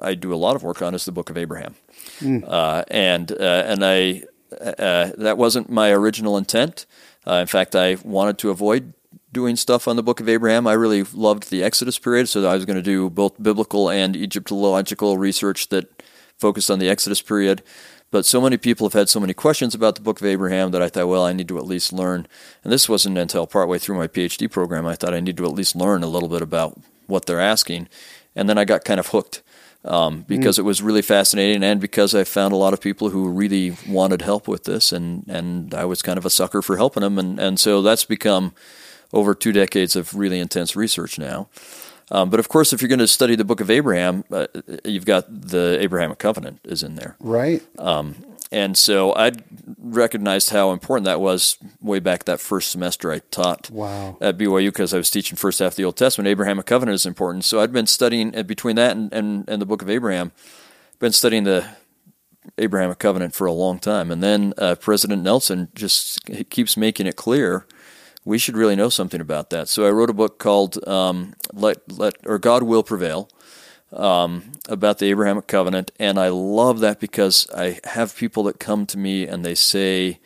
I do a lot of work on is the Book of Abraham, mm. and uh, and I that wasn't my original intent. in fact, I wanted to avoid doing stuff on the Book of Abraham. I really loved the Exodus period, so I was going to do both biblical and Egyptological research that focused on the Exodus period. But so many people have had so many questions about the Book of Abraham that I thought, well, I need to at least learn. And this wasn't until partway through my PhD program I thought I need to at least learn a little bit about what they're asking. And then I got kind of hooked um, because mm. it was really fascinating and because I found a lot of people who really wanted help with this. And, and I was kind of a sucker for helping them. And, and so that's become over two decades of really intense research now. Um, but of course, if you're going to study the Book of Abraham, uh, you've got the Abrahamic Covenant is in there, right? Um, and so I recognized how important that was way back that first semester I taught wow. at BYU because I was teaching first half of the Old Testament. Abrahamic Covenant is important, so I'd been studying uh, between that and, and, and the Book of Abraham, been studying the Abrahamic Covenant for a long time, and then uh, President Nelson just keeps making it clear we should really know something about that. So I wrote a book called um, "Let Let or God Will Prevail" um, about the Abrahamic covenant, and I love that because I have people that come to me and they say,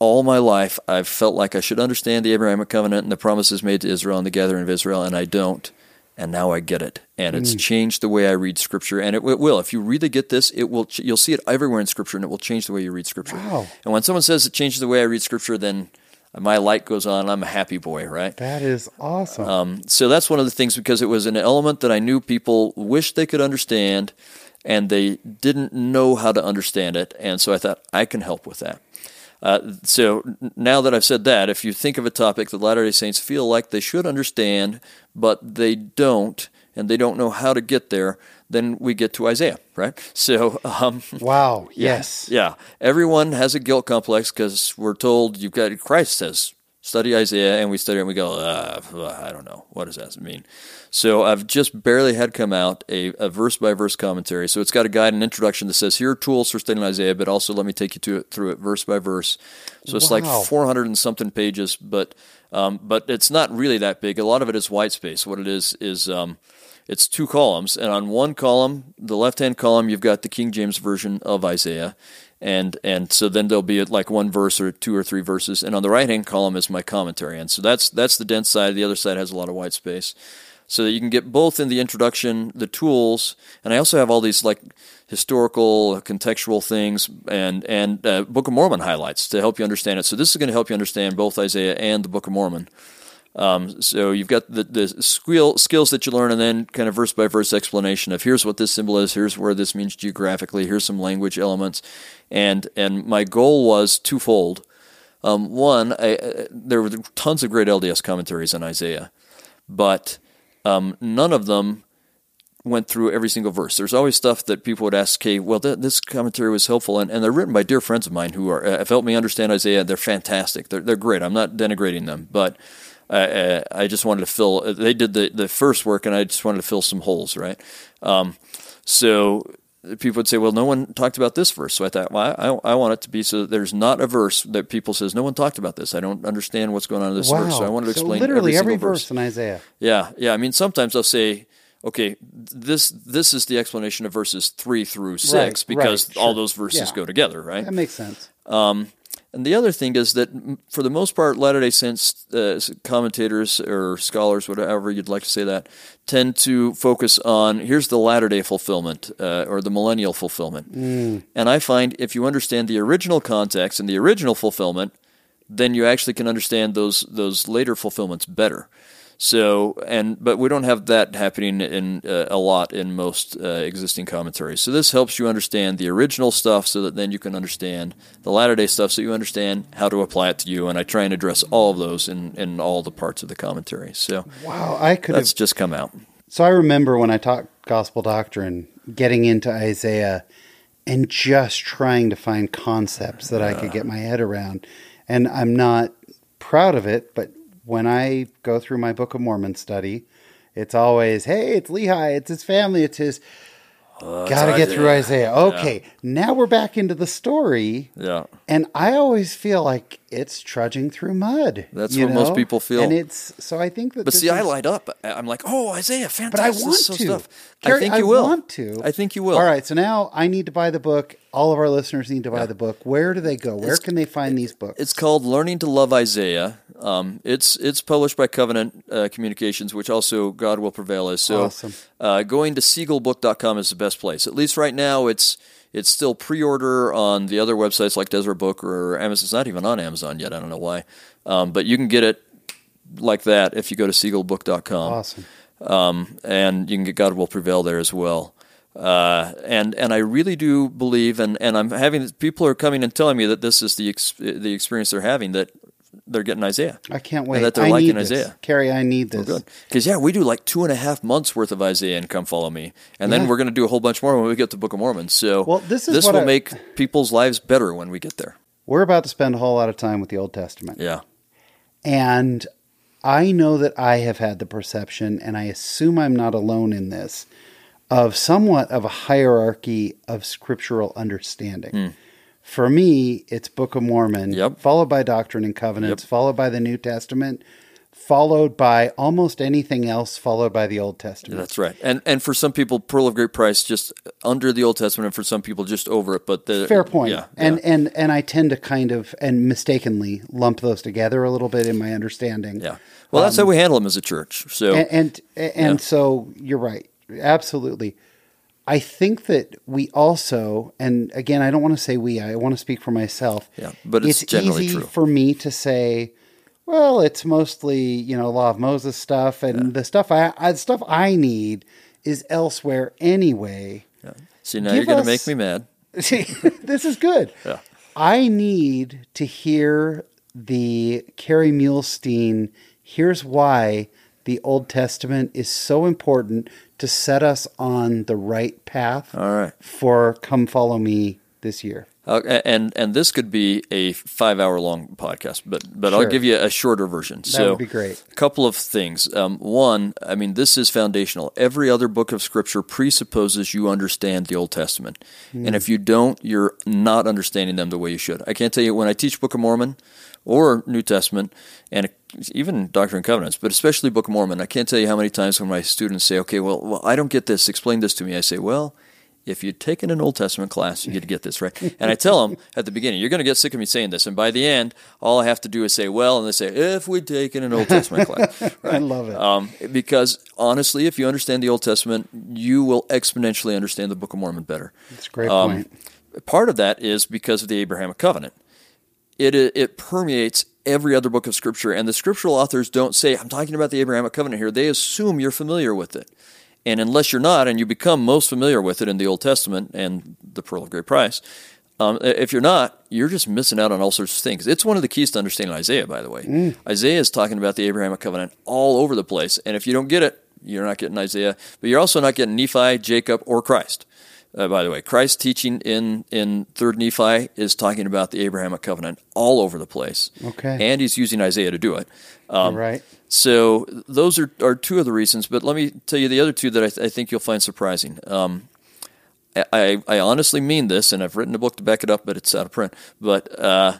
"All my life, I've felt like I should understand the Abrahamic covenant and the promises made to Israel and the gathering of Israel, and I don't." And now I get it, and it's mm. changed the way I read Scripture, and it, it, will. If you really get this, it will. You'll see it everywhere in Scripture, and it will change the way you read Scripture. Wow. And when someone says it changes the way I read Scripture, then my light goes on. I'm a happy boy, right? That is awesome. Um, so that's one of the things because it was an element that I knew people wished they could understand, and they didn't know how to understand it. And so I thought I can help with that. Uh, so now that I've said that, if you think of a topic that Latter day Saints feel like they should understand, but they don't, and they don't know how to get there, then we get to Isaiah, right? So, um, Wow. Yes. yeah, everyone has a guilt complex because we're told you've got Christ says study Isaiah, and we study it and we go, uh, I don't know what does that mean. So I've just barely had come out a, a verse by verse commentary. So it's got a guide and introduction that says here are tools for studying Isaiah, but also let me take you to it, through it verse by verse. So it's like 400 and something pages, but um, but it's not really that big. A lot of it is white space. What it is is um, it's two columns, and on one column, the left hand column, you've got the King James version of Isaiah, and and so then there'll be like one verse or two or three verses, and on the right hand column is my commentary, and so that's that's the dense side. The other side has a lot of white space, so that you can get both in the introduction, the tools, and I also have all these like historical, contextual things, and and uh, Book of Mormon highlights to help you understand it. So this is going to help you understand both Isaiah and the Book of Mormon. Um, so you've got the, the skill, skills that you learn, and then kind of verse by verse explanation of here's what this symbol is, here's where this means geographically, here's some language elements, and and my goal was twofold. Um, one, I, uh, there were tons of great LDS commentaries on Isaiah, but um, none of them went through every single verse. There's always stuff that people would ask, "Okay, well, th- this commentary was helpful," and, and they're written by dear friends of mine who are uh, have helped me understand Isaiah. They're fantastic. They're they're great. I'm not denigrating them, but uh, I just wanted to fill. They did the the first work, and I just wanted to fill some holes, right? Um, so people would say, "Well, no one talked about this verse." So I thought, well, I, I want it to be so that there's not a verse that people says no one talked about this. I don't understand what's going on in this Wow. verse, so I wanted to explain literally every, every, single verse in Isaiah. yeah, yeah. I mean, sometimes they'll say, "Okay, this this is the explanation of verses three through six Right, because right, all those verses Yeah. go together, right?" That makes sense. Um, And the other thing is that, for the most part, Latter Day Saints uh, commentators or scholars, whatever you'd like to say that, tend to focus on here's the latter day fulfillment uh, or the millennial fulfillment. And I find if you understand the original context and the original fulfillment, then you actually can understand those those later fulfillments better. So and but we don't have that happening in uh, a lot in most uh, existing commentaries. So this helps you understand the original stuff, so that then you can understand the latter day stuff, so you understand how to apply it to you. And I try and address all of those in in all the parts of the commentary. So Wow, I could have that's just come out. So I remember when I taught gospel doctrine, getting into Isaiah and just trying to find concepts that I could get my head around. And I'm not proud of it, but when I go through my Book of Mormon study, it's always, hey, it's Lehi, it's his family, it's his. Oh, Gotta get through Isaiah. Okay, now we're back into the story. Yeah. And I always feel like it's trudging through mud. That's what most people feel. And it's so I think that But see, I light up. I'm like, oh, Isaiah, fantastic. but I want to. Stuff. Kerry, I think you will. want to. I think you will. All right. So now I need to buy the book. All of our listeners need to buy the book. Where do they go? Where can they find these books? It's called Learning to Love Isaiah. Um, it's it's published by Covenant uh, Communications, which also God Will Prevail is. So Awesome. uh, going to seagullbook.com is the best place. At least right now, it's it's still pre-order on the other websites like Deseret Book or Amazon. It's not even on Amazon yet. I don't know why, um, but you can get it like that if you go to seagullbook.com awesome. um, and you can get God Will Prevail there as well. Uh, and and I really do believe, and, and I'm having people are coming and telling me that this is the ex, the experience they're having that they're getting Isaiah. I can't wait. And that they're I liking. Isaiah. Kerry, I need this. Because yeah, we do like two and a half months worth of Isaiah and Come Follow Me, and then we're going to do a whole bunch more when we get to the Book of Mormon. So Well, this is this will I- make people's lives better when we get there. We're about to spend a whole lot of time with the Old Testament. Yeah, And I know that I have had the perception, and I assume I'm not alone in this, of somewhat of a hierarchy of scriptural understanding. Hmm. For me, it's Book of Mormon. Yep. followed by Doctrine and Covenants, followed by the New Testament, followed by almost anything else, followed by the Old Testament. that's right. And and for some people, Pearl of Great Price just under the Old Testament, and for some people just over it. But the Fair point. Yeah, and yeah. and and I tend to kind of and mistakenly lump those together a little bit in my understanding. Yeah. Well, that's how um, we handle them as a church. So and and, and so you're right absolutely i think that we also and again i don't want to say we i want to speak for myself Yeah, but it's generally easy true. for me to say well it's mostly you know law of moses stuff and the stuff I, I the stuff i need is elsewhere anyway see now give you're going to make me mad. See, this is good. Yeah. I need to hear the Kerry Muhlestein. Here's why the Old Testament is so important to set us on the right path All right. for Come Follow Me this year. Uh, and and this could be a five hour long podcast, but but Sure. I'll give you a shorter version. so would be great. A couple of things. Um, one, I mean, this is foundational. Every other book of Scripture presupposes you understand the Old Testament, Hmm. and if you don't, you're not understanding them the way you should. I can't tell you when I teach Book of Mormon or New Testament, and even Doctrine and Covenants, but especially Book of Mormon. I can't tell you how many times when my students say, "Okay, well, well I don't get this. Explain this to me." I say, "Well." if you'd taken an Old Testament class, you'd get this right. And I tell them at the beginning, you're going to get sick of me saying this. And by the end, all I have to do is say, well, and they say, if we'd taken an Old Testament class. I love it. Um, because honestly, if you understand the Old Testament, you will exponentially understand the Book of Mormon better. That's a great um, point. Part of that is because of the Abrahamic covenant. It, it permeates every other book of Scripture, and the scriptural authors don't say, I'm talking about the Abrahamic covenant here. They assume you're familiar with it. And unless you're not, and you become most familiar with it in the Old Testament and the Pearl of Great Price, um, if you're not, you're just missing out on all sorts of things. It's one of the keys to understanding Isaiah, by the way. Isaiah is talking about the Abrahamic covenant all over the place. And if you don't get it, you're not getting Isaiah, but you're also not getting Nephi, Jacob, or Christ. Uh, by the way, Christ's teaching in in Third Nephi is talking about the Abrahamic covenant all over the place. Okay. and he's using Isaiah to do it. Um, right. So those are, are two of the reasons. But let me tell you the other two that I, th- I think you'll find surprising. Um, I, I honestly mean this, and I've written a book to back it up, but it's out of print. But uh,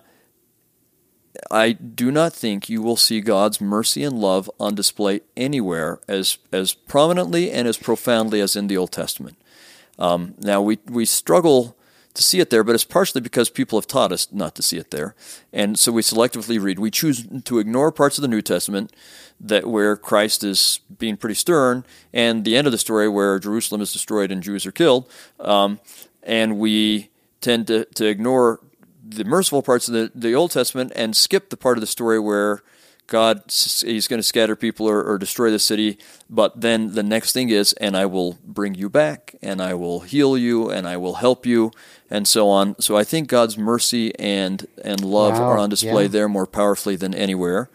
I do not think you will see God's mercy and love on display anywhere as as prominently and as profoundly as in the Old Testament. Um, now we we struggle to see it there, but it's partially because people have taught us not to see it there, and so we selectively read. We choose to ignore parts of the New Testament that where Christ is being pretty stern, and the end of the story where Jerusalem is destroyed and Jews are killed, um, and we tend to, to ignore the merciful parts of the, the Old Testament and skip the part of the story where God he's going to scatter people or, or destroy the city, but then the next thing is, and I will bring you back, and I will heal you, and I will help you, and so on. So I think God's mercy and and love Wow, are on display yeah. there more powerfully than anywhere.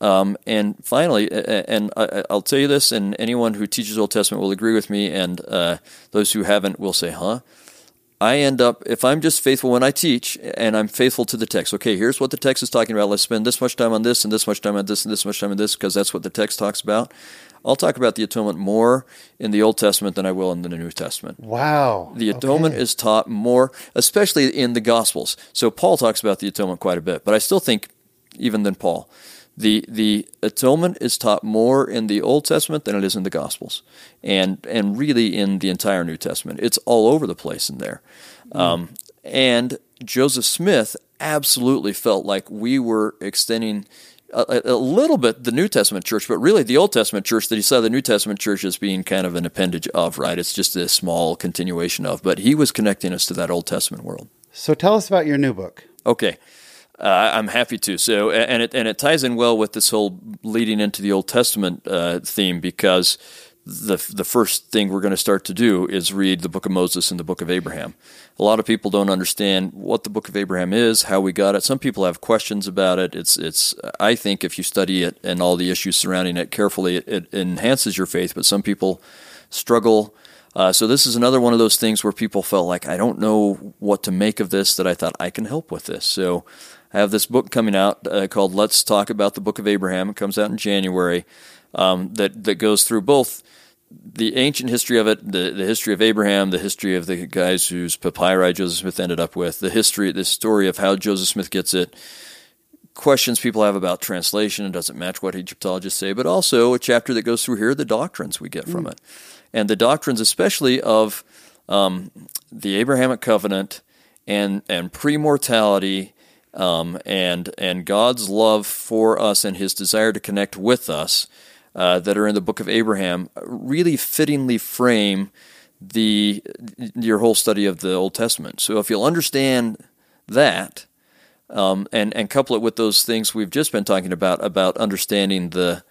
Um, and finally, and I'll tell you this, and anyone who teaches Old Testament will agree with me, and uh, those who haven't will say, "Huh." I end up, if I'm just faithful when I teach and I'm faithful to the text, okay, here's what the text is talking about. Let's spend this much time on this and this much time on this and this much time on this because that's what the text talks about. I'll talk about the atonement more in the Old Testament than I will in the New Testament. Wow. The atonement Okay. is taught more, especially in the Gospels. So Paul talks about the atonement quite a bit, but I still think, even than Paul, the the atonement is taught more in the Old Testament than it is in the Gospels, and and really in the entire New Testament. It's all over the place in there. Um, and Joseph Smith absolutely felt like we were extending. A a little bit the New Testament church, but really the Old Testament church that he saw the New Testament church as being kind of an appendage of, right? It's just a small continuation of, but he was connecting us to that Old Testament world. So tell us about your new book. Okay. Uh, I'm happy to. So, and it and it ties in well with this whole leading into the Old Testament uh, theme because the the first thing we're going to start to do is read the Book of Moses and the Book of Abraham. A lot of people don't understand what the Book of Abraham is, how we got it. Some people have questions about it. It's it's. I think if you study it and all the issues surrounding it carefully, it, it enhances your faith. But some people struggle. Uh, so this is another one of those things where people felt like I don't know what to make of this. That I thought I can help with this. So I have this book coming out uh, called "Let's Talk About the Book of Abraham." It comes out in January. Um, that that goes through both the ancient history of it, the, the history of Abraham, the history of the guys whose papyri Joseph Smith ended up with, the history, the story of how Joseph Smith gets it, questions people have about translation and does it match what Egyptologists say, but also a chapter that goes through here the doctrines we get from it, and the doctrines especially of um, the Abrahamic covenant and and pre-mortality um, and and God's love for us and His desire to connect with us uh, that are in the Book of Abraham really fittingly frame the your whole study of the Old Testament. So if you'll understand that um, and and couple it with those things we've just been talking about about understanding the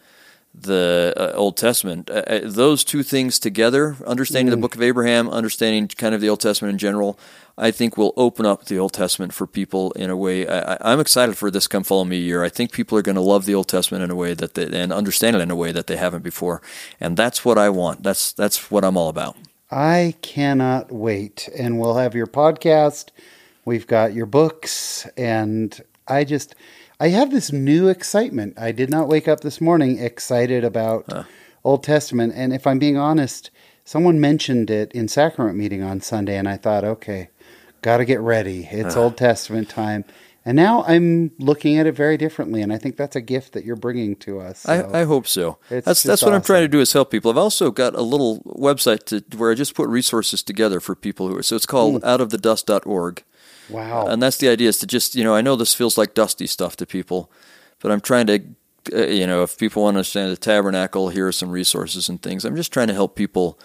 the uh, Old Testament. Uh, uh those two things together, understanding mm. the Book of Abraham, understanding kind of the Old Testament in general, I think will open up the Old Testament for people in a way. I, am excited for this Come Follow Me year. I think people are going to love the Old Testament in a way that they, and understand it in a way that they haven't before, and that's what I want. That's that's what I'm all about. I cannot wait, and we'll have your podcast. We've got your books, and I just I have this new excitement. I did not wake up this morning excited about huh. Old Testament, and if I'm being honest, someone mentioned it in sacrament meeting on Sunday, and I thought, okay, got to get ready. It's Old Testament time. And now I'm looking at it very differently, and I think that's a gift that you're bringing to us. So I, I, hope so. That's that's what awesome. I'm trying to do is help people. I've also got a little website to, where I just put resources together for people who are. So it's called mm. outofthedust.org. Wow. And that's the idea is to just you know I know this feels like dusty stuff to people, but I'm trying to uh, you know, if people want to understand the tabernacle, here are some resources and things. I'm just trying to help people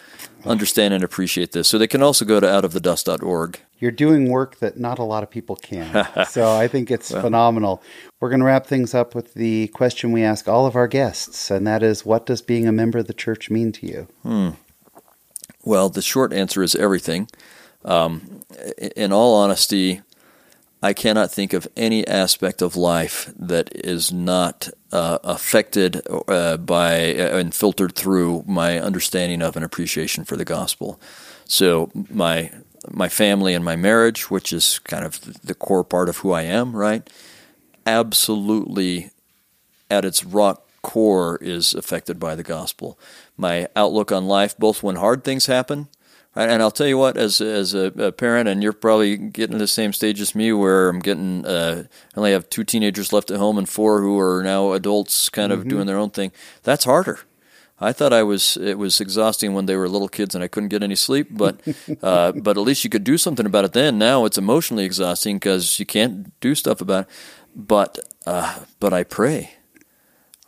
understand and appreciate this. So they can also go to outofthedust.org. You're doing work that not a lot of people can. so I think it's well, phenomenal. We're going to wrap things up with the question we ask all of our guests, and that is what does being a member of the church mean to you? Hmm. Well, the short answer is everything. Um, in all honesty, I cannot think of any aspect of life that is not uh, affected uh, by uh, and filtered through my understanding of and appreciation for the gospel. So my my family and my marriage, which is kind of the core part of who I am, right? Absolutely, at its rock core, is affected by the gospel. My outlook on life, both when hard things happen and I'll tell you what, as as a, a, parent, and you're probably getting to the same stage as me, where I'm getting, uh, I only have two teenagers left at home and four who are now adults, kind of mm-hmm. doing their own thing. That's harder. I thought I was it was exhausting when they were little kids and I couldn't get any sleep, but uh, but at least you could do something about it then. Now it's emotionally exhausting because you can't do stuff about it. But uh, but I pray,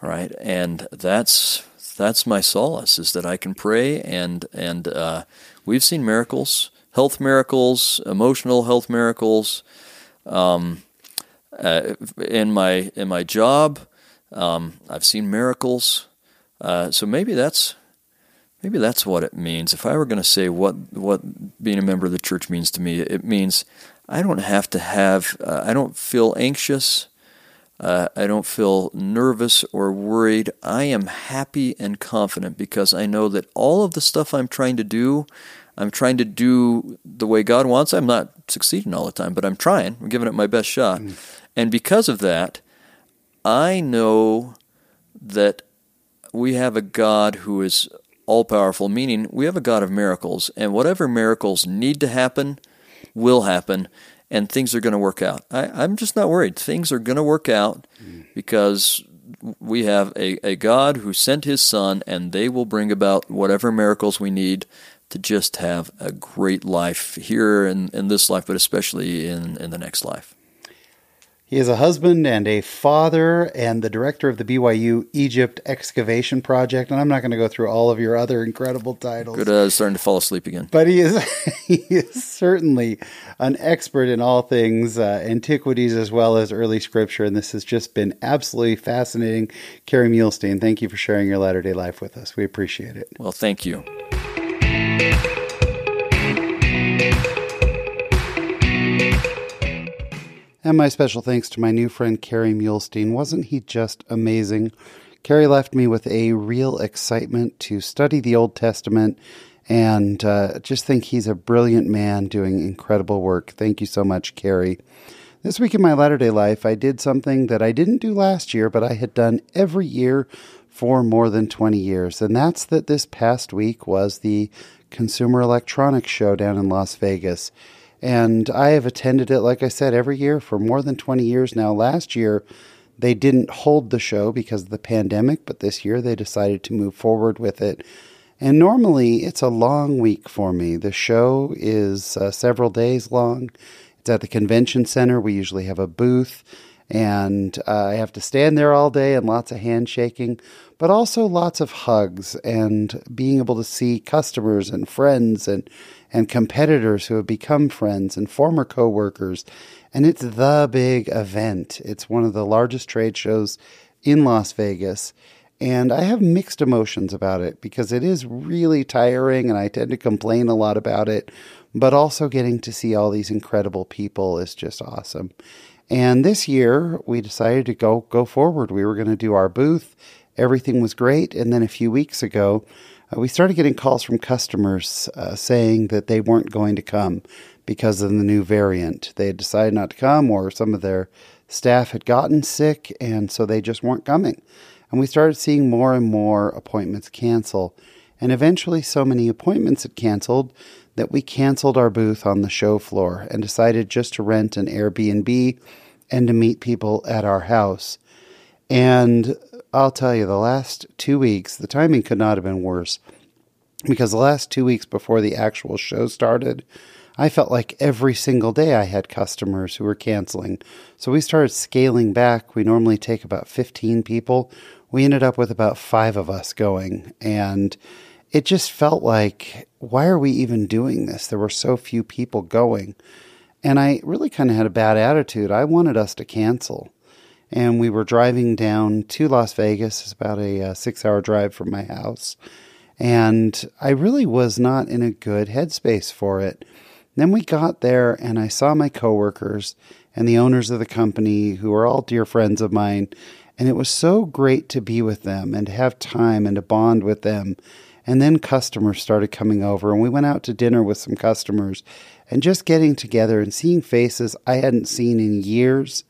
right, and that's that's my solace is that I can pray and and uh, We've seen miracles, health miracles, emotional health miracles. Um, uh, in my in my job, um, I've seen miracles. Uh, so maybe that's maybe that's what it means. If I were going to say what what being a member of the church means to me, it means I don't have to have. Uh, I don't feel anxious. Uh, I don't feel nervous or worried. I am happy and confident because I know that all of the stuff I'm trying to do, I'm trying to do the way God wants. I'm not succeeding all the time, but I'm trying. I'm giving it my best shot. Mm. And because of that, I know that we have a God who is all powerful, meaning we have a God of miracles, and whatever miracles need to happen will happen and things are going to work out. I, am just not worried. Things are going to work out mm. because we have a, a God who sent his son, and they will bring about whatever miracles we need to just have a great life here in, in this life, but especially in, in the next life. He is a husband and a father and the director of the BYU Egypt Excavation Project. And I'm not going to go through all of your other incredible titles. Good, uh, starting to fall asleep again. But he is he is certainly an expert in all things uh, antiquities as well as early scripture. And this has just been absolutely fascinating. Kerry Muhlestein, thank you for sharing your Latter day life with us. We appreciate it. Well, thank you. And my special thanks to my new friend Kerry Muhlestein. Wasn't he just amazing? Kerry left me with a real excitement to study the Old Testament and uh, just think he's a brilliant man doing incredible work. Thank you so much, Carrie. This week in my Latter day Life, I did something that I didn't do last year, but I had done every year for more than 20 years. And that's that this past week was the Consumer Electronics Show down in Las Vegas. And I have attended it, like I said, every year for more than 20 years now. Last year, they didn't hold the show because of the pandemic, but this year they decided to move forward with it. And normally it's a long week for me. The show is uh, several days long. It's at the convention center. We usually have a booth, and uh, I have to stand there all day and lots of handshaking, but also lots of hugs and being able to see customers and friends and and competitors who have become friends and former coworkers. And it's the big event. It's one of the largest trade shows in Las Vegas. And I have mixed emotions about it because it is really tiring and I tend to complain a lot about it. But also getting to see all these incredible people is just awesome. And this year we decided to go go forward. We were going to do our booth. Everything was great. And then a few weeks ago, uh, we started getting calls from customers uh, saying that they weren't going to come because of the new variant. They had decided not to come, or some of their staff had gotten sick, and so they just weren't coming. And we started seeing more and more appointments cancel. And eventually, so many appointments had canceled that we canceled our booth on the show floor and decided just to rent an Airbnb and to meet people at our house. And I'll tell you, the last two weeks, the timing could not have been worse because the last two weeks before the actual show started, I felt like every single day I had customers who were canceling. So we started scaling back. We normally take about 15 people. We ended up with about five of us going. And it just felt like, why are we even doing this? There were so few people going. And I really kind of had a bad attitude. I wanted us to cancel. And we were driving down to Las Vegas. It's about a, a uh, six hour drive from my house. And I really was not in a good headspace for it. Then we got there and I saw my coworkers and the owners of the company who are all dear friends of mine. And it was so great to be with them and to have time and to bond with them. And then customers started coming over and we went out to dinner with some customers and just getting together and seeing faces I hadn't seen in years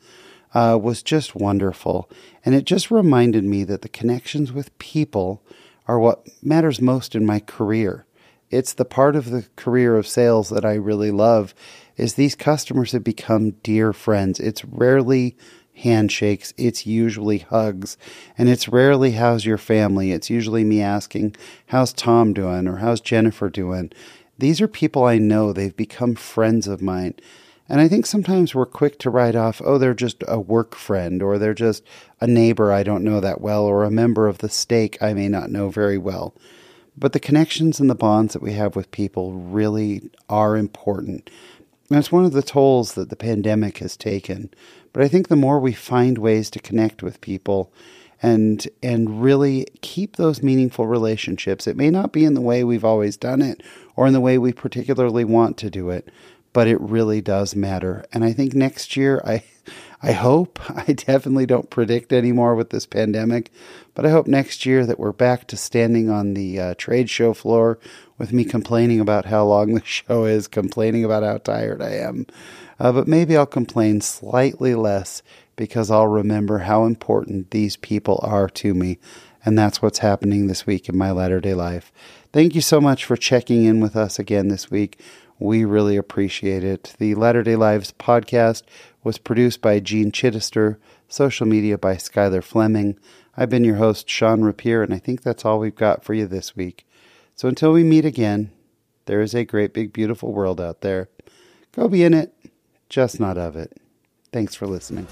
uh, was just wonderful. And it just reminded me that the connections with people are what matters most in my career. It's the part of the career of sales that I really love is these customers have become dear friends. It's rarely handshakes, it's usually hugs, and it's rarely how's your family. It's usually me asking, "How's Tom doing?" or "How's Jennifer doing?" These are people I know. They've become friends of mine. And I think sometimes we're quick to write off, oh, they're just a work friend, or they're just a neighbor I don't know that well, or a member of the stake I may not know very well. But the connections and the bonds that we have with people really are important. And it's one of the tolls that the pandemic has taken. But I think the more we find ways to connect with people and and really keep those meaningful relationships, it may not be in the way we've always done it or in the way we particularly want to do it, but it really does matter. And I think next year, I, I hope, I definitely don't predict anymore with this pandemic, but I hope next year that we're back to standing on the uh, trade show floor with me complaining about how long the show is, complaining about how tired I am. Uh, but maybe I'll complain slightly less because I'll remember how important these people are to me. And that's what's happening this week in my latter day life. Thank you so much for checking in with us again this week. We really appreciate it. The Latter day Lives podcast was produced by Gene Chittister, social media by Skylar Fleming. I've been your host, Sean Rapier, and I think that's all we've got for you this week. So until we meet again, there is a great, big, beautiful world out there. Go be in it, just not of it. Thanks for listening.